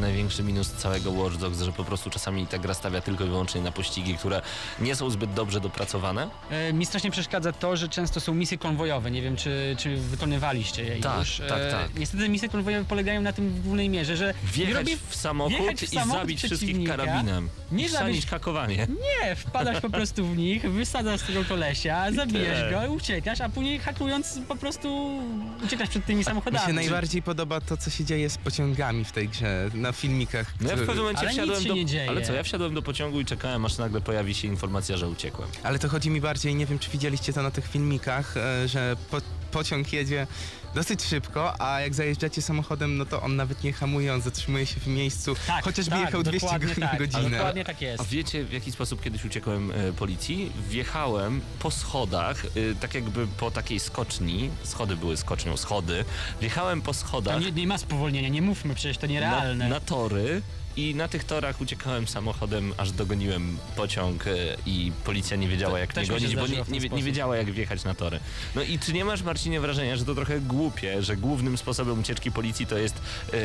największy minus całego Watch Dogs, że po prostu czasami ta gra stawia tylko i wyłącznie na pościgi, które nie są zbyt dobrze dopracowane? E, Mi strasznie przeszkadza to, że często są misje konwojowe. Nie wiem, czy, czy wykonywaliście je Tak, już. tak, tak. Niestety misje konwojowe polegają na tym w głównej mierze, że Wjechać robi... w samochód wjechać w i samochód zabić wszystkich przeciwnika, karabinem. nie I zabić- chrzanić hakowanie. Nie, wpadasz po prostu w nich, wysadzasz tego kolesia, zabijesz tyle. go, uciekasz, a później hakując po prostu uciekasz przed tymi Mi samochodami. się najbardziej podoba to, co się dzieje z pociągami w tej grze, na filmikach. No ja w pewnym momencie Ale nic wsiadłem się do... nie dzieje. Ale co, ja wsiadłem do pociągu i czekałem, aż nagle pojawi się informacja, że uciekłem. Ale to chodzi mi bardziej, nie wiem czy widzieliście to na tych filmikach, e, że po, pociąg jedzie dosyć szybko, a jak zajeżdżacie samochodem, no to on nawet nie hamuje, on zatrzymuje się w miejscu, Tak, chociażby tak, jechał 200 dokładnie tak, godzinę. Dokładnie tak jest. A wiecie, w jaki sposób kiedyś uciekłem e, policji? Wjechałem po schodach, e, tak jakby po takiej skoczni. Schody były skocznią, schody. Wjechałem po schodach Tam nie, nie ma spowolnienia, nie mówmy, przecież to nierealne. na, na tory. I na tych torach uciekałem samochodem, aż dogoniłem pociąg e, i policja nie wiedziała jak też mnie gonić, bo nie, w nie, nie wiedziała jak wjechać na tory. No i czy nie masz Marcinie wrażenia, że to trochę głupie, że głównym sposobem ucieczki policji to jest e,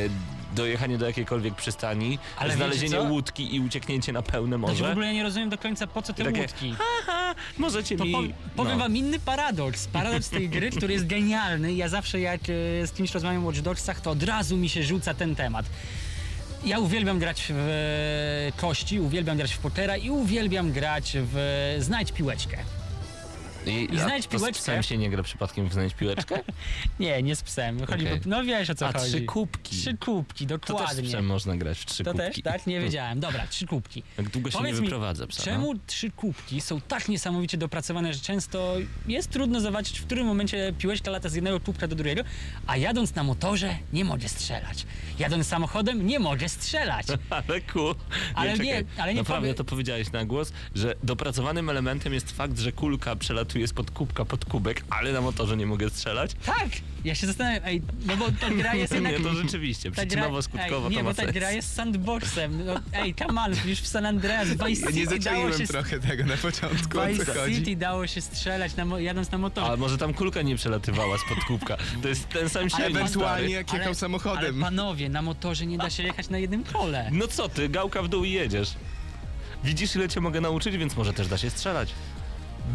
dojechanie do jakiejkolwiek przystani, Ale znalezienie łódki i ucieknięcie na pełne To w morze? ogóle ja nie rozumiem do końca po co te takie, łódki. Możecie To mi... po, powiem no. wam inny paradoks. Paradoks tej gry, który jest genialny. Ja zawsze jak e, z kimś rozmawiam o Watch Dogsach, to od razu mi się rzuca ten temat. Ja uwielbiam grać w e, kości, uwielbiam grać w pokera i uwielbiam grać w e, znajdź piłeczkę. I, I znajdź to z piłeczkę. psem się nie gra przypadkiem w znajdź piłeczkę? (laughs) Nie, nie z psem. Chodzi Okej. po, no wiesz o co A, chodzi. trzy kubki. Trzy kubki, To też z dokładnie. psem można grać w trzy To kubki. też, tak? Nie wiedziałem. Dobra, trzy kubki. Jak długo się Powiedz nie mi, wyprowadza psa. Czemu No? trzy kubki są tak niesamowicie dopracowane, że często jest trudno zobaczyć, w którym momencie piłeczka lata z jednego kubka do drugiego, a jadąc na motorze nie mogę strzelać. Jadąc samochodem nie mogę strzelać. (laughs) Ale ku. Ale nie, czekaj. ale nie Naprawdę powie- to powiedziałeś na głos, że dopracowanym elementem jest fakt, że kulka przelatuje spod kubka pod kubek, ale na motorze nie mogę strzelać. Tak! Ja się zastanawiam, ej, no bo ta gra jest (laughs) jednak... Nie, to rzeczywiście, przyczynowo-skutkowo ej, Nie, to ma bo ta sens. gra jest sandboxem. No, ej, come on, już w San Andreas, Vice Ja nie City dało się... trochę tego na początku, o W co Vice chodzi. City dało się strzelać na, mo- jadąc na motorze. Ale może tam kulka nie przelatywała spod kubka. To jest ten sam silnik, Ewentualnie jak jechał samochodem. Ale panowie, na motorze nie da się jechać na jednym kole. No co ty, gałka w dół i jedziesz. Widzisz ile cię mogę nauczyć, więc może też da się strzelać.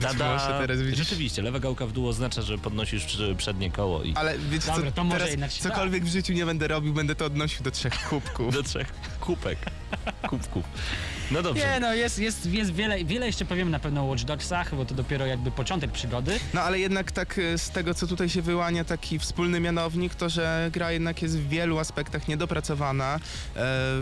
Może teraz widzisz. Rzeczywiście, lewa gałka w dół oznacza, że podnosisz przednie koło i Ale wiecie Dobra, co, to może teraz się cokolwiek w życiu nie będę robił, będę to odnosił do trzech kubków. do trzech kubek. (laughs) Kubków. No dobrze. Nie no, jest, jest, jest wiele, wiele jeszcze powiemy na pewno o Watch Dogsach, bo to dopiero jakby początek przygody. No ale jednak tak e, z tego, co tutaj się wyłania, taki wspólny mianownik, to że gra jednak jest w wielu aspektach niedopracowana. E,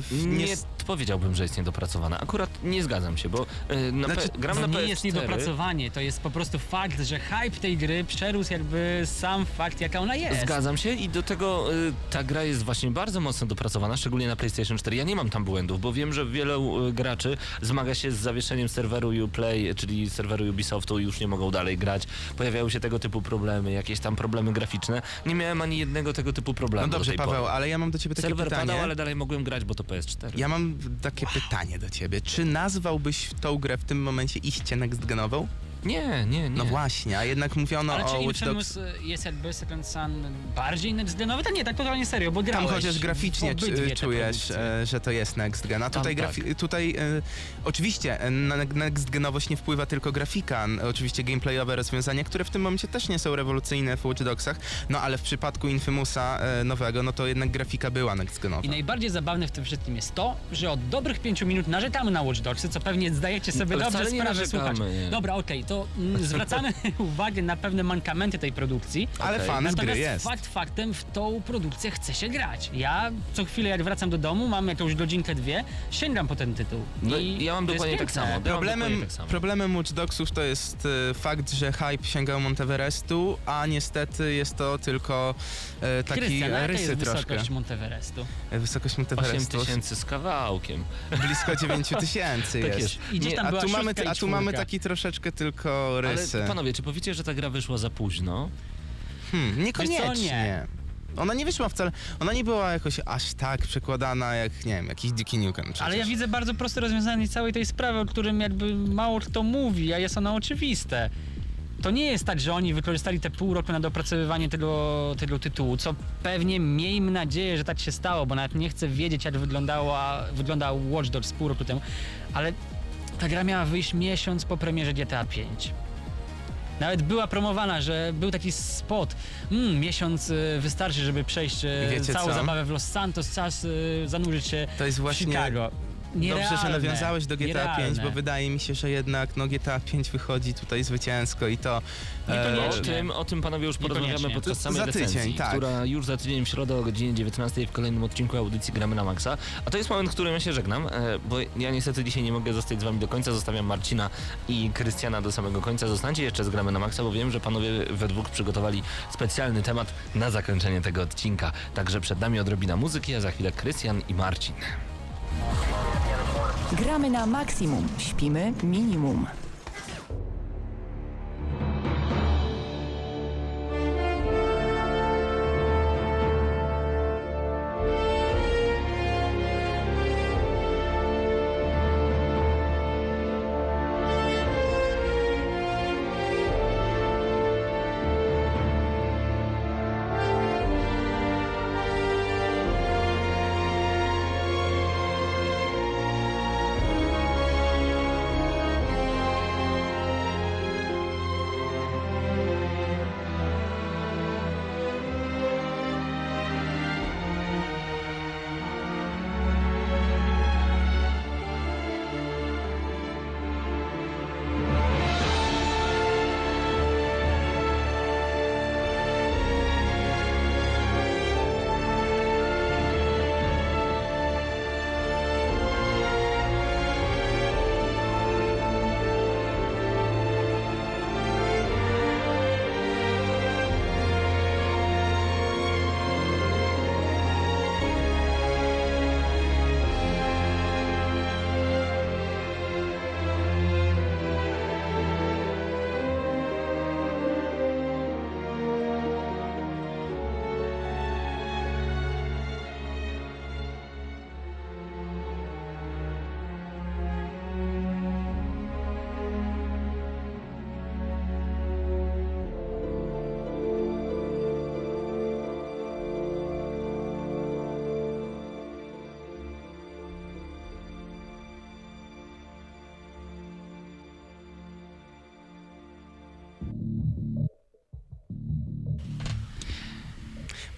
w- Nie s- powiedziałbym, że jest niedopracowana. Akurat nie zgadzam się, bo y, na Znaczy, gram To na nie PS4. jest niedopracowanie, to jest po prostu fakt, że hype tej gry przerósł jakby sam fakt, jaka ona jest. Zgadzam się i do tego y, ta gra jest właśnie bardzo mocno dopracowana, szczególnie na PlayStation 4. Ja nie mam tam błędów, bo wiem, że wielu y, graczy zmaga się z zawieszeniem serweru Uplay, czyli serweru Ubisoftu i już nie mogą dalej grać. Pojawiały się tego typu problemy, jakieś tam problemy graficzne. Nie miałem ani jednego tego typu problemu No do dobrze, Paweł, pory. ale ja mam do ciebie takie Serwer pytanie. padał, ale dalej mogłem grać, bo to PS4. Ja mam takie pytanie do ciebie. Czy nazwałbyś tą grę w tym momencie iście next-genową? Nie, nie, nie. No właśnie, a jednak mówiono Ale o czy Watch Dogs. Y, jest jakby Second Sun bardziej next-genowy? To nie, tak totalnie serio, bo Tam grałeś chociaż graficznie czujesz, e, że to jest next gen. A Tam tutaj, tak. grafi- tutaj e, oczywiście e, na next genowość nie wpływa tylko grafika, oczywiście gameplayowe rozwiązania, które w tym momencie też nie są rewolucyjne w Watch Dogsach, no ale w przypadku Infamousa e, nowego, no to jednak grafika była next genowa. I najbardziej zabawne w tym wszystkim jest to, że od dobrych pięciu minut narzekamy na Watch Dogsy, co pewnie zdajecie sobie Ale dobrze sprawę, słuchacz. Dobra, okej, to mm, zwracamy (laughs) uwagę na pewne mankamenty tej produkcji. Ale Okej. fan z gry Natomiast jest. fakt faktem w tą produkcję chce się grać. Ja co chwilę jak wracam do domu, mam jakąś godzinkę, dwie, sięgam po ten tytuł. No I ja mam dokładnie tak samo. Problemem, tak samo. problemem Watch Dogsów to jest e, fakt, że hype sięgał Monteverestu, a niestety jest to tylko e, taki Krystian, jaka rysy jest troszkę. wysokość Monteverestu? Wysokość 8 Monteverestu tysięcy z kawałkiem. blisko 9 tysięcy (laughs) Tak jest. jest. I gdzieś tam a była tu, mamy, a tu mamy taki troszeczkę tylko rysy. Ale panowie, czy powiecie, że ta gra wyszła za późno? Hmm, niekoniecznie. Ona nie wyszła wcale, ona nie była jakoś aż tak przekładana jak, nie wiem, jakiś Dicky Nukem przecież. Ale ja widzę bardzo proste rozwiązanie całej tej sprawy, o którym jakby mało kto mówi, a jest ono oczywiste. To nie jest tak, że oni wykorzystali te pół roku na dopracowywanie tego, tego tytułu, co pewnie miejmy nadzieję, że tak się stało, bo nawet nie chcę wiedzieć, jak wyglądała, wyglądał Watch Dogs pół roku temu, ale ta gra miała wyjść miesiąc po premierze GTA 5. Nawet była promowana, że był taki spot. Mm, miesiąc y, wystarczy, żeby przejść y, Wiecie całą co? zabawę w Los Santos, czas y, zanurzyć się To jest w właśnie Chicago. Nierealne. Dobrze, że nawiązałeś do GTA 5, Nierealne. bo wydaje mi się, że jednak no, GTA 5 wychodzi tutaj zwycięsko i to... O Niekoniecznie. tym, o tym panowie już porozmawiamy podczas samej Za tydzień, recenzji, tak. która już za tydzień w środę o godzinie 19 w kolejnym odcinku audycji Gramy na Maxa. A to jest moment, w którym ja się żegnam, e, bo ja niestety dzisiaj nie mogę zostać z wami do końca. Zostawiam Marcina i Krystiana do samego końca. Zostańcie jeszcze z Gramy na Maxa, bo wiem, że panowie we dwóch przygotowali specjalny temat na zakończenie tego odcinka. Także przed nami odrobina muzyki, a za chwilę Krystian i Marcin. Gramy na maksimum, śpimy minimum.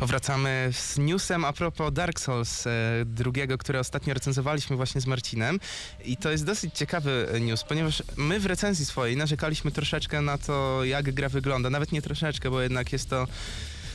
Powracamy z newsem a propos Dark Souls e, drugiego, które ostatnio recenzowaliśmy właśnie z Marcinem. I to jest dosyć ciekawy e, news, ponieważ my w recenzji swojej narzekaliśmy troszeczkę na to, jak gra wygląda. Nawet nie troszeczkę, bo jednak jest to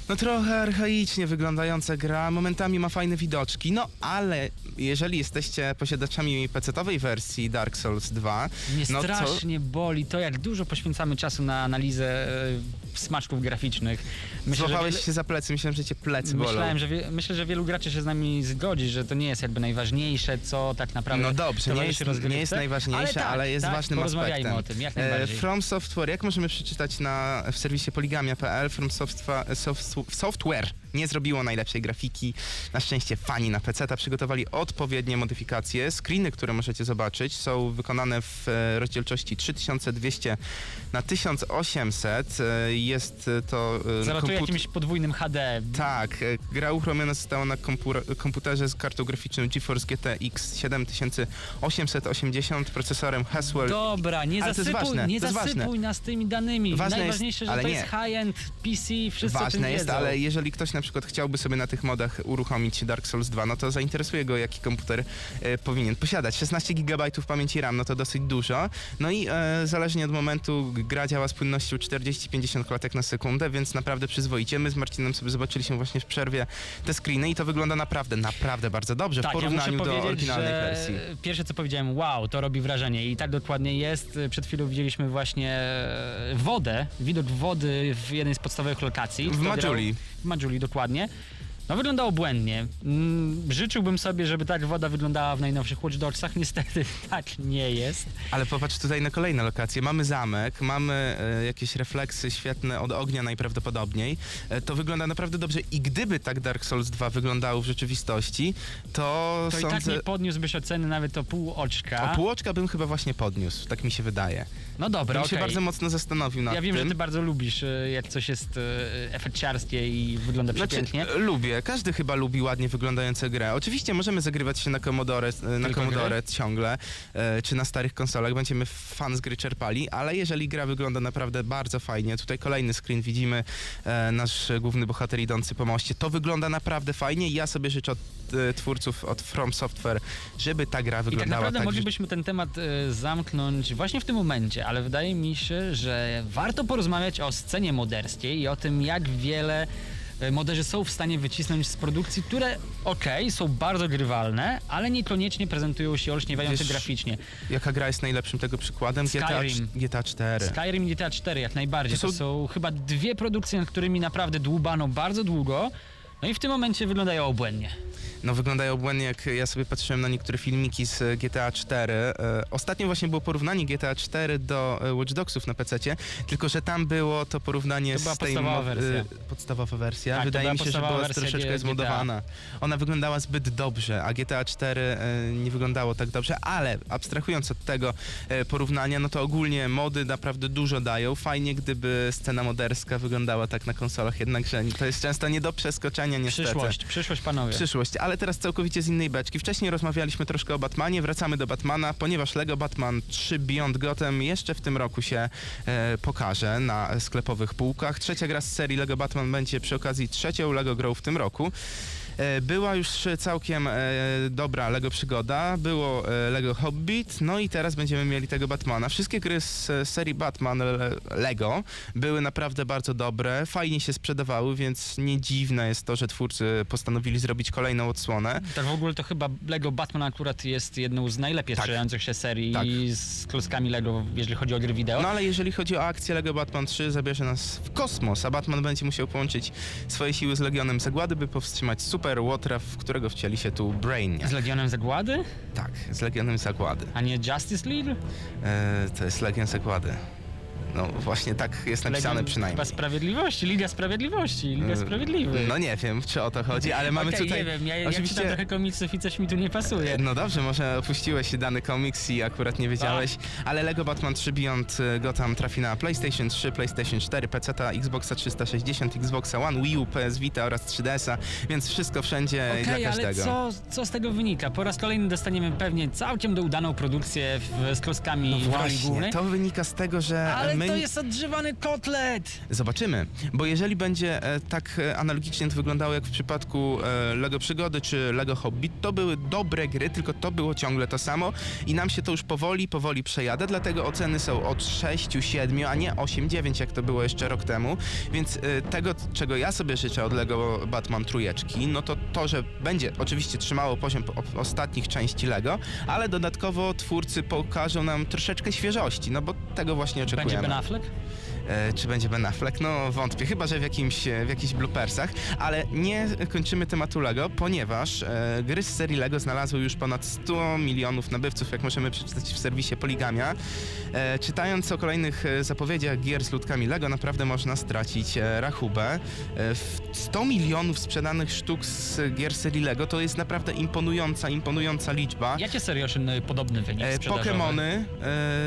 no trochę archaicznie wyglądająca gra, momentami ma fajne widoczki, no ale jeżeli jesteście posiadaczami PC-owej wersji Dark Souls 2, Mnie no to strasznie boli to, jak dużo poświęcamy czasu na analizę e, smaczków graficznych. Myślę, złapałeś wiele- się za plecy, myślałem, że cię plecy bolą. Myślałem, że wie, myślę, że wielu graczy się z nami zgodzi, że to nie jest jakby najważniejsze, co tak naprawdę No dobrze, nie jest, rozgrywce. nie jest najważniejsze, ale, tak, jest tak, ważnym aspektem. o tym, jak E, najbardziej. From Software, jak możemy przeczytać na, w serwisie poligamia.pl, From Softwa- Soft, Software nie zrobiło najlepszej grafiki. Na szczęście fani na PC przygotowali odpowiednie modyfikacje. Screeny, które możecie zobaczyć, są wykonane w e, rozdzielczości 3200 na 1800. E, Jest e, to Zaratuje komput- jakimś podwójnym HD. tak, gra uruchomiona została na kompu- komputerze z kartą graficzną GeForce GTX 7880, procesorem Haswell. Dobra, nie Ale jest zasypuj, ważne, nie jest zasypuj nas tymi danymi. Ważne jest- Najważniejsze, że ale to nie. jest high-end PC, wszyscy Ważne jest, ale jeżeli ktoś na przykład chciałby sobie na tych modach uruchomić Dark Souls 2, no to zainteresuje go, jaki komputer e, powinien posiadać. 16 GB pamięci RAM, no to dosyć dużo. No i e, zależnie od momentu gra działa z płynnością 40-50 klatek na sekundę, więc naprawdę przyzwoicie. My z Marcinem sobie zobaczyliśmy właśnie w przerwie te screeny i to wygląda naprawdę, naprawdę bardzo dobrze Tak, w porównaniu ja do oryginalnej wersji. Pierwsze co powiedziałem, wow, to robi wrażenie i tak dokładnie jest. Przed chwilą widzieliśmy właśnie wodę, widok wody w jednej z podstawowych lokacji. W Majuli. W Majuli, dokładnie. No wyglądało błędnie. Mm, Życzyłbym sobie, żeby tak woda wyglądała w najnowszych Watch Dogsach. Niestety (laughs) tak nie jest. Ale popatrz tutaj na kolejne lokacje. Mamy zamek, mamy e, jakieś refleksy świetne od ognia najprawdopodobniej. E, to wygląda naprawdę dobrze i gdyby tak Dark Souls 2 wyglądało w rzeczywistości, to, To i tak sądzę... nie podniósłbyś oceny nawet o pół oczka. o półoczka bym chyba właśnie podniósł, tak mi się wydaje. No dobra, Bym się okej. bardzo mocno zastanowił nad Ja wiem, tym. że ty bardzo lubisz, e, jak coś jest e, efekciarskie i wygląda Znaczy, przepięknie. lubię. Każdy chyba lubi ładnie wyglądającą grę. Oczywiście możemy zagrywać się na Commodore, na Tylko Commodore ciągle, e, czy na starych konsolach, będziemy fan z gry czerpali, ale jeżeli gra wygląda naprawdę bardzo fajnie, tutaj kolejny screen widzimy e, nasz główny bohater idący po moście, to wygląda naprawdę fajnie. Ja sobie życzę od e, twórców, od From Software, żeby ta gra I tak wyglądała naprawdę tak, moglibyśmy ten temat e, zamknąć właśnie w tym momencie, ale wydaje mi się, że warto porozmawiać o scenie moderskiej i o tym, jak wiele e, moderzy są w stanie wycisnąć z produkcji, które okej, są bardzo grywalne, ale niekoniecznie prezentują się olśniewająco Wiesz, graficznie. Jaka gra jest najlepszym tego przykładem? GTA, Skyrim. GTA 4. Skyrim i GTA 4 jak najbardziej. To To są- są... chyba dwie produkcje, nad którymi naprawdę dłubano bardzo długo. No i w tym momencie wyglądają obłędnie. No wyglądają błędnie, jak ja sobie patrzyłem na niektóre filmiki z GTA 4. E, Ostatnio właśnie było porównanie GTA 4 do e, Watch Dogsów na PC, tylko że tam było to porównanie To była z tej podstawowa wersja. e, podstawowa wersja. Tak, Wydaje mi się, że była troszeczkę zmodowana. Ona wyglądała zbyt dobrze, a GTA 4 e, nie wyglądało tak dobrze, ale abstrahując od tego porównania, no to ogólnie mody naprawdę dużo dają. Fajnie, gdyby scena moderska wyglądała tak na konsolach, jednakże to jest często nie do przeskoczenia niestety. Przyszłość, przyszłość panowie. Przyszłość, ale teraz całkowicie z innej beczki. Wcześniej rozmawialiśmy troszkę o Batmanie, wracamy do Batmana, ponieważ Lego Batman 3 Beyond Gotham jeszcze w tym roku się e, pokaże na sklepowych półkach. Trzecia gra z serii Lego Batman będzie przy okazji trzecią Lego grą w tym roku. E, Była już całkiem e, dobra Lego przygoda, było e, Lego Hobbit, no i teraz będziemy mieli tego Batmana. Wszystkie gry z serii Batman Le- Lego były naprawdę bardzo dobre, fajnie się sprzedawały, więc nie dziwne jest to, że twórcy postanowili zrobić kolejną odsłonę. Tak w ogóle to chyba Lego Batman akurat jest jedną z najlepiej Tak. sprzedających się serii Tak. z klockami Lego, jeżeli chodzi o gry wideo. No ale jeżeli chodzi o akcję Lego Batman 3, zabierze nas w kosmos, a Batman będzie musiał połączyć swoje siły z Legionem Zagłady, by powstrzymać Super Łotra, w którego wcieli się tu Brain. Z Legionem Zagłady, Tak, z Legionem Zagłady. a nie Justice League? E, to jest Legion Zagłady. No właśnie tak jest napisane przynajmniej. Chyba Sprawiedliwości, Liga Sprawiedliwości, Liga E, Sprawiedliwych. No nie wiem, czy o to chodzi, ale mamy Okej, tutaj... nie wiem, ja, ja czytam trochę komiksów i coś mi tu nie pasuje. No dobrze, może opuściłeś dany komiks i akurat nie wiedziałeś, ale Lego Batman 3 Beyond y, Gotham trafi na PlayStation 3, PlayStation 4, PC, Xboxa 360, Xboxa One, Wii U, PS Vita oraz 3DS-a, więc wszystko wszędzie Okej, dla ale każdego. co, co z tego wynika? Po raz kolejny dostaniemy pewnie całkiem do udaną produkcję w, z klockami No w roli właśnie, głównej. to wynika z tego, że Ale my... to jest odgrzewany kotlet! Zobaczymy, bo jeżeli będzie e, tak e, analogicznie to wyglądało jak w przypadku e, Lego Przygody czy Lego Hobbit, to były dobre gry, tylko to było ciągle to samo i nam się to już powoli, powoli przejada, dlatego oceny są od 6, 7, a nie 8, 9 jak to było jeszcze rok temu, więc e, tego, czego ja sobie życzę od Lego Batman trójeczki, no to to, że będzie oczywiście trzymało poziom po- ostatnich części Lego, ale dodatkowo twórcy pokażą nam troszeczkę świeżości, no bo tego właśnie oczekujemy. Ben Affleck? E, czy będzie Ben Affleck? No wątpię, chyba że w, jakimś, e, w jakichś bloopersach, ale nie kończymy tematu Lego, ponieważ e, gry z serii Lego znalazły już ponad 100 milionów nabywców, jak możemy przeczytać w serwisie Poligamia. Czytając o kolejnych zapowiedziach gier z ludkami Lego, naprawdę można stracić rachubę. E, w 100 milionów sprzedanych sztuk z gier serii Lego to jest naprawdę imponująca, imponująca liczba. Jakie serio podobny wynik sprzedażowy? Pokémony,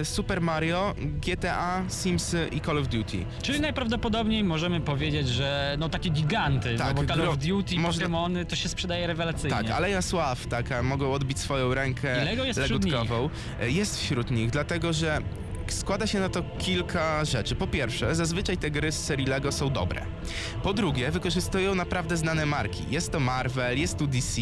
Super Mario, GTA, Sims i Call of Duty. Czyli najprawdopodobniej możemy powiedzieć, że no takie giganty, Tak, no bo Call gro- of Duty, można- Pokémony to się sprzedaje rewelacyjnie. Tak, Aleja Sław, taka, mogą odbić swoją rękę I Lego jest wśród legutkową. E, Jest wśród nich, dlatego że składa się na to kilka rzeczy. Po pierwsze, zazwyczaj te gry z serii Lego są dobre. Po drugie, wykorzystują naprawdę znane marki. Jest to Marvel, jest tu DC,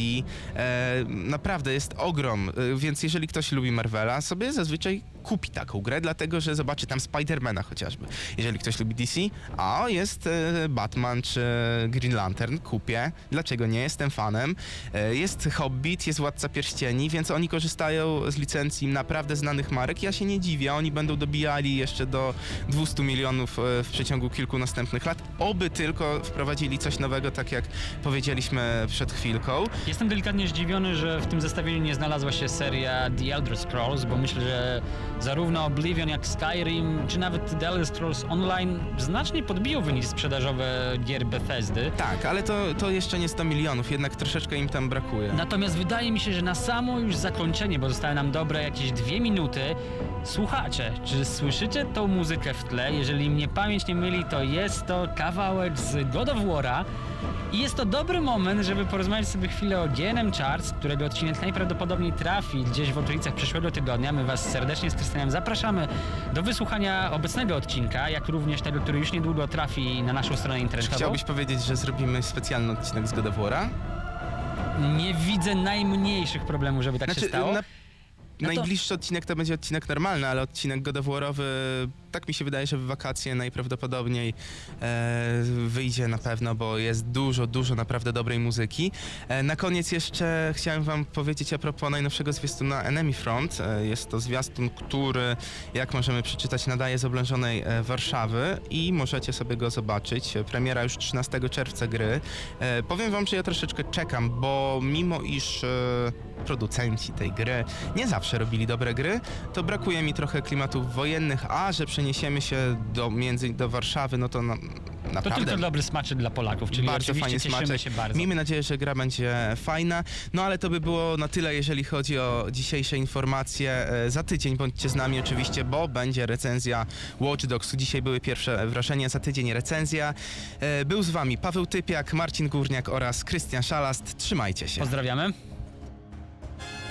e, naprawdę jest ogrom, e, więc jeżeli ktoś lubi Marvela, sobie zazwyczaj kupi taką grę, dlatego że zobaczy tam Spidermana chociażby. Jeżeli ktoś lubi DC, a jest e, Batman czy Green Lantern, kupię. Dlaczego nie? Jestem fanem. E, Jest Hobbit, jest Władca Pierścieni, więc oni korzystają z licencji naprawdę znanych marek. Ja się nie dziwię, oni będą dobijali jeszcze do 200 milionów e, w przeciągu kilku następnych lat. Oby tylko wprowadzili coś nowego, tak jak powiedzieliśmy przed chwilką. Jestem delikatnie zdziwiony, że w tym zestawieniu nie znalazła się seria The Elder Scrolls, bo myślę, że zarówno Oblivion jak Skyrim, czy nawet The Elder Scrolls Online znacznie podbiją wyniki sprzedażowe gier Bethesdy. Tak, ale to, to jeszcze nie 100 milionów, jednak troszeczkę im tam brakuje. Natomiast wydaje mi się, że na samo już zakończenie, bo zostały nam dobre jakieś dwie minuty, słuchacze, Czy słyszycie tą muzykę w tle? Jeżeli mnie pamięć nie myli, to jest to kawałek z God of War'a. I jest to dobry moment, żeby porozmawiać sobie chwilę o GNM Charts, którego odcinek najprawdopodobniej trafi gdzieś w okolicach przyszłego tygodnia. My Was serdecznie z Krystianem zapraszamy do wysłuchania obecnego odcinka, jak również tego, który już niedługo trafi na naszą stronę Czy internetową. chciałbyś powiedzieć, że zrobimy specjalny odcinek z God of War'a? Nie widzę najmniejszych problemów, żeby tak się stało. na- No to- Najbliższy odcinek to będzie odcinek normalny, ale odcinek God of Warowy, tak mi się wydaje, że w wakacje najprawdopodobniej e, wyjdzie na pewno, bo jest dużo, dużo naprawdę dobrej muzyki. E, na koniec jeszcze chciałem wam powiedzieć a propos najnowszego zwiastuna Enemy Front. E, jest to zwiastun, który, jak możemy przeczytać, nadaje z oblężonej e, Warszawy i możecie sobie go zobaczyć. E, Premiera już 13 czerwca gry. E, powiem wam, że ja troszeczkę czekam, bo mimo iż producenci tej gry nie zawsze robili dobre gry, to brakuje mi trochę klimatów wojennych, a że przeniesiemy się do, między, do Warszawy, no to na, To naprawdę... tylko dobry smaczek dla Polaków, czyli bardzo fajnie smaczek. się bardzo. Miejmy nadzieję, że gra będzie fajna. No ale to by było na tyle, jeżeli chodzi o dzisiejsze informacje. E, Za tydzień bądźcie z nami oczywiście, bo będzie recenzja Watch Dogs. Dzisiaj były pierwsze wrażenia, za tydzień recenzja. E, Był z wami Paweł Typiak, Marcin Górniak oraz Krystian Szalast. Trzymajcie się. Pozdrawiamy.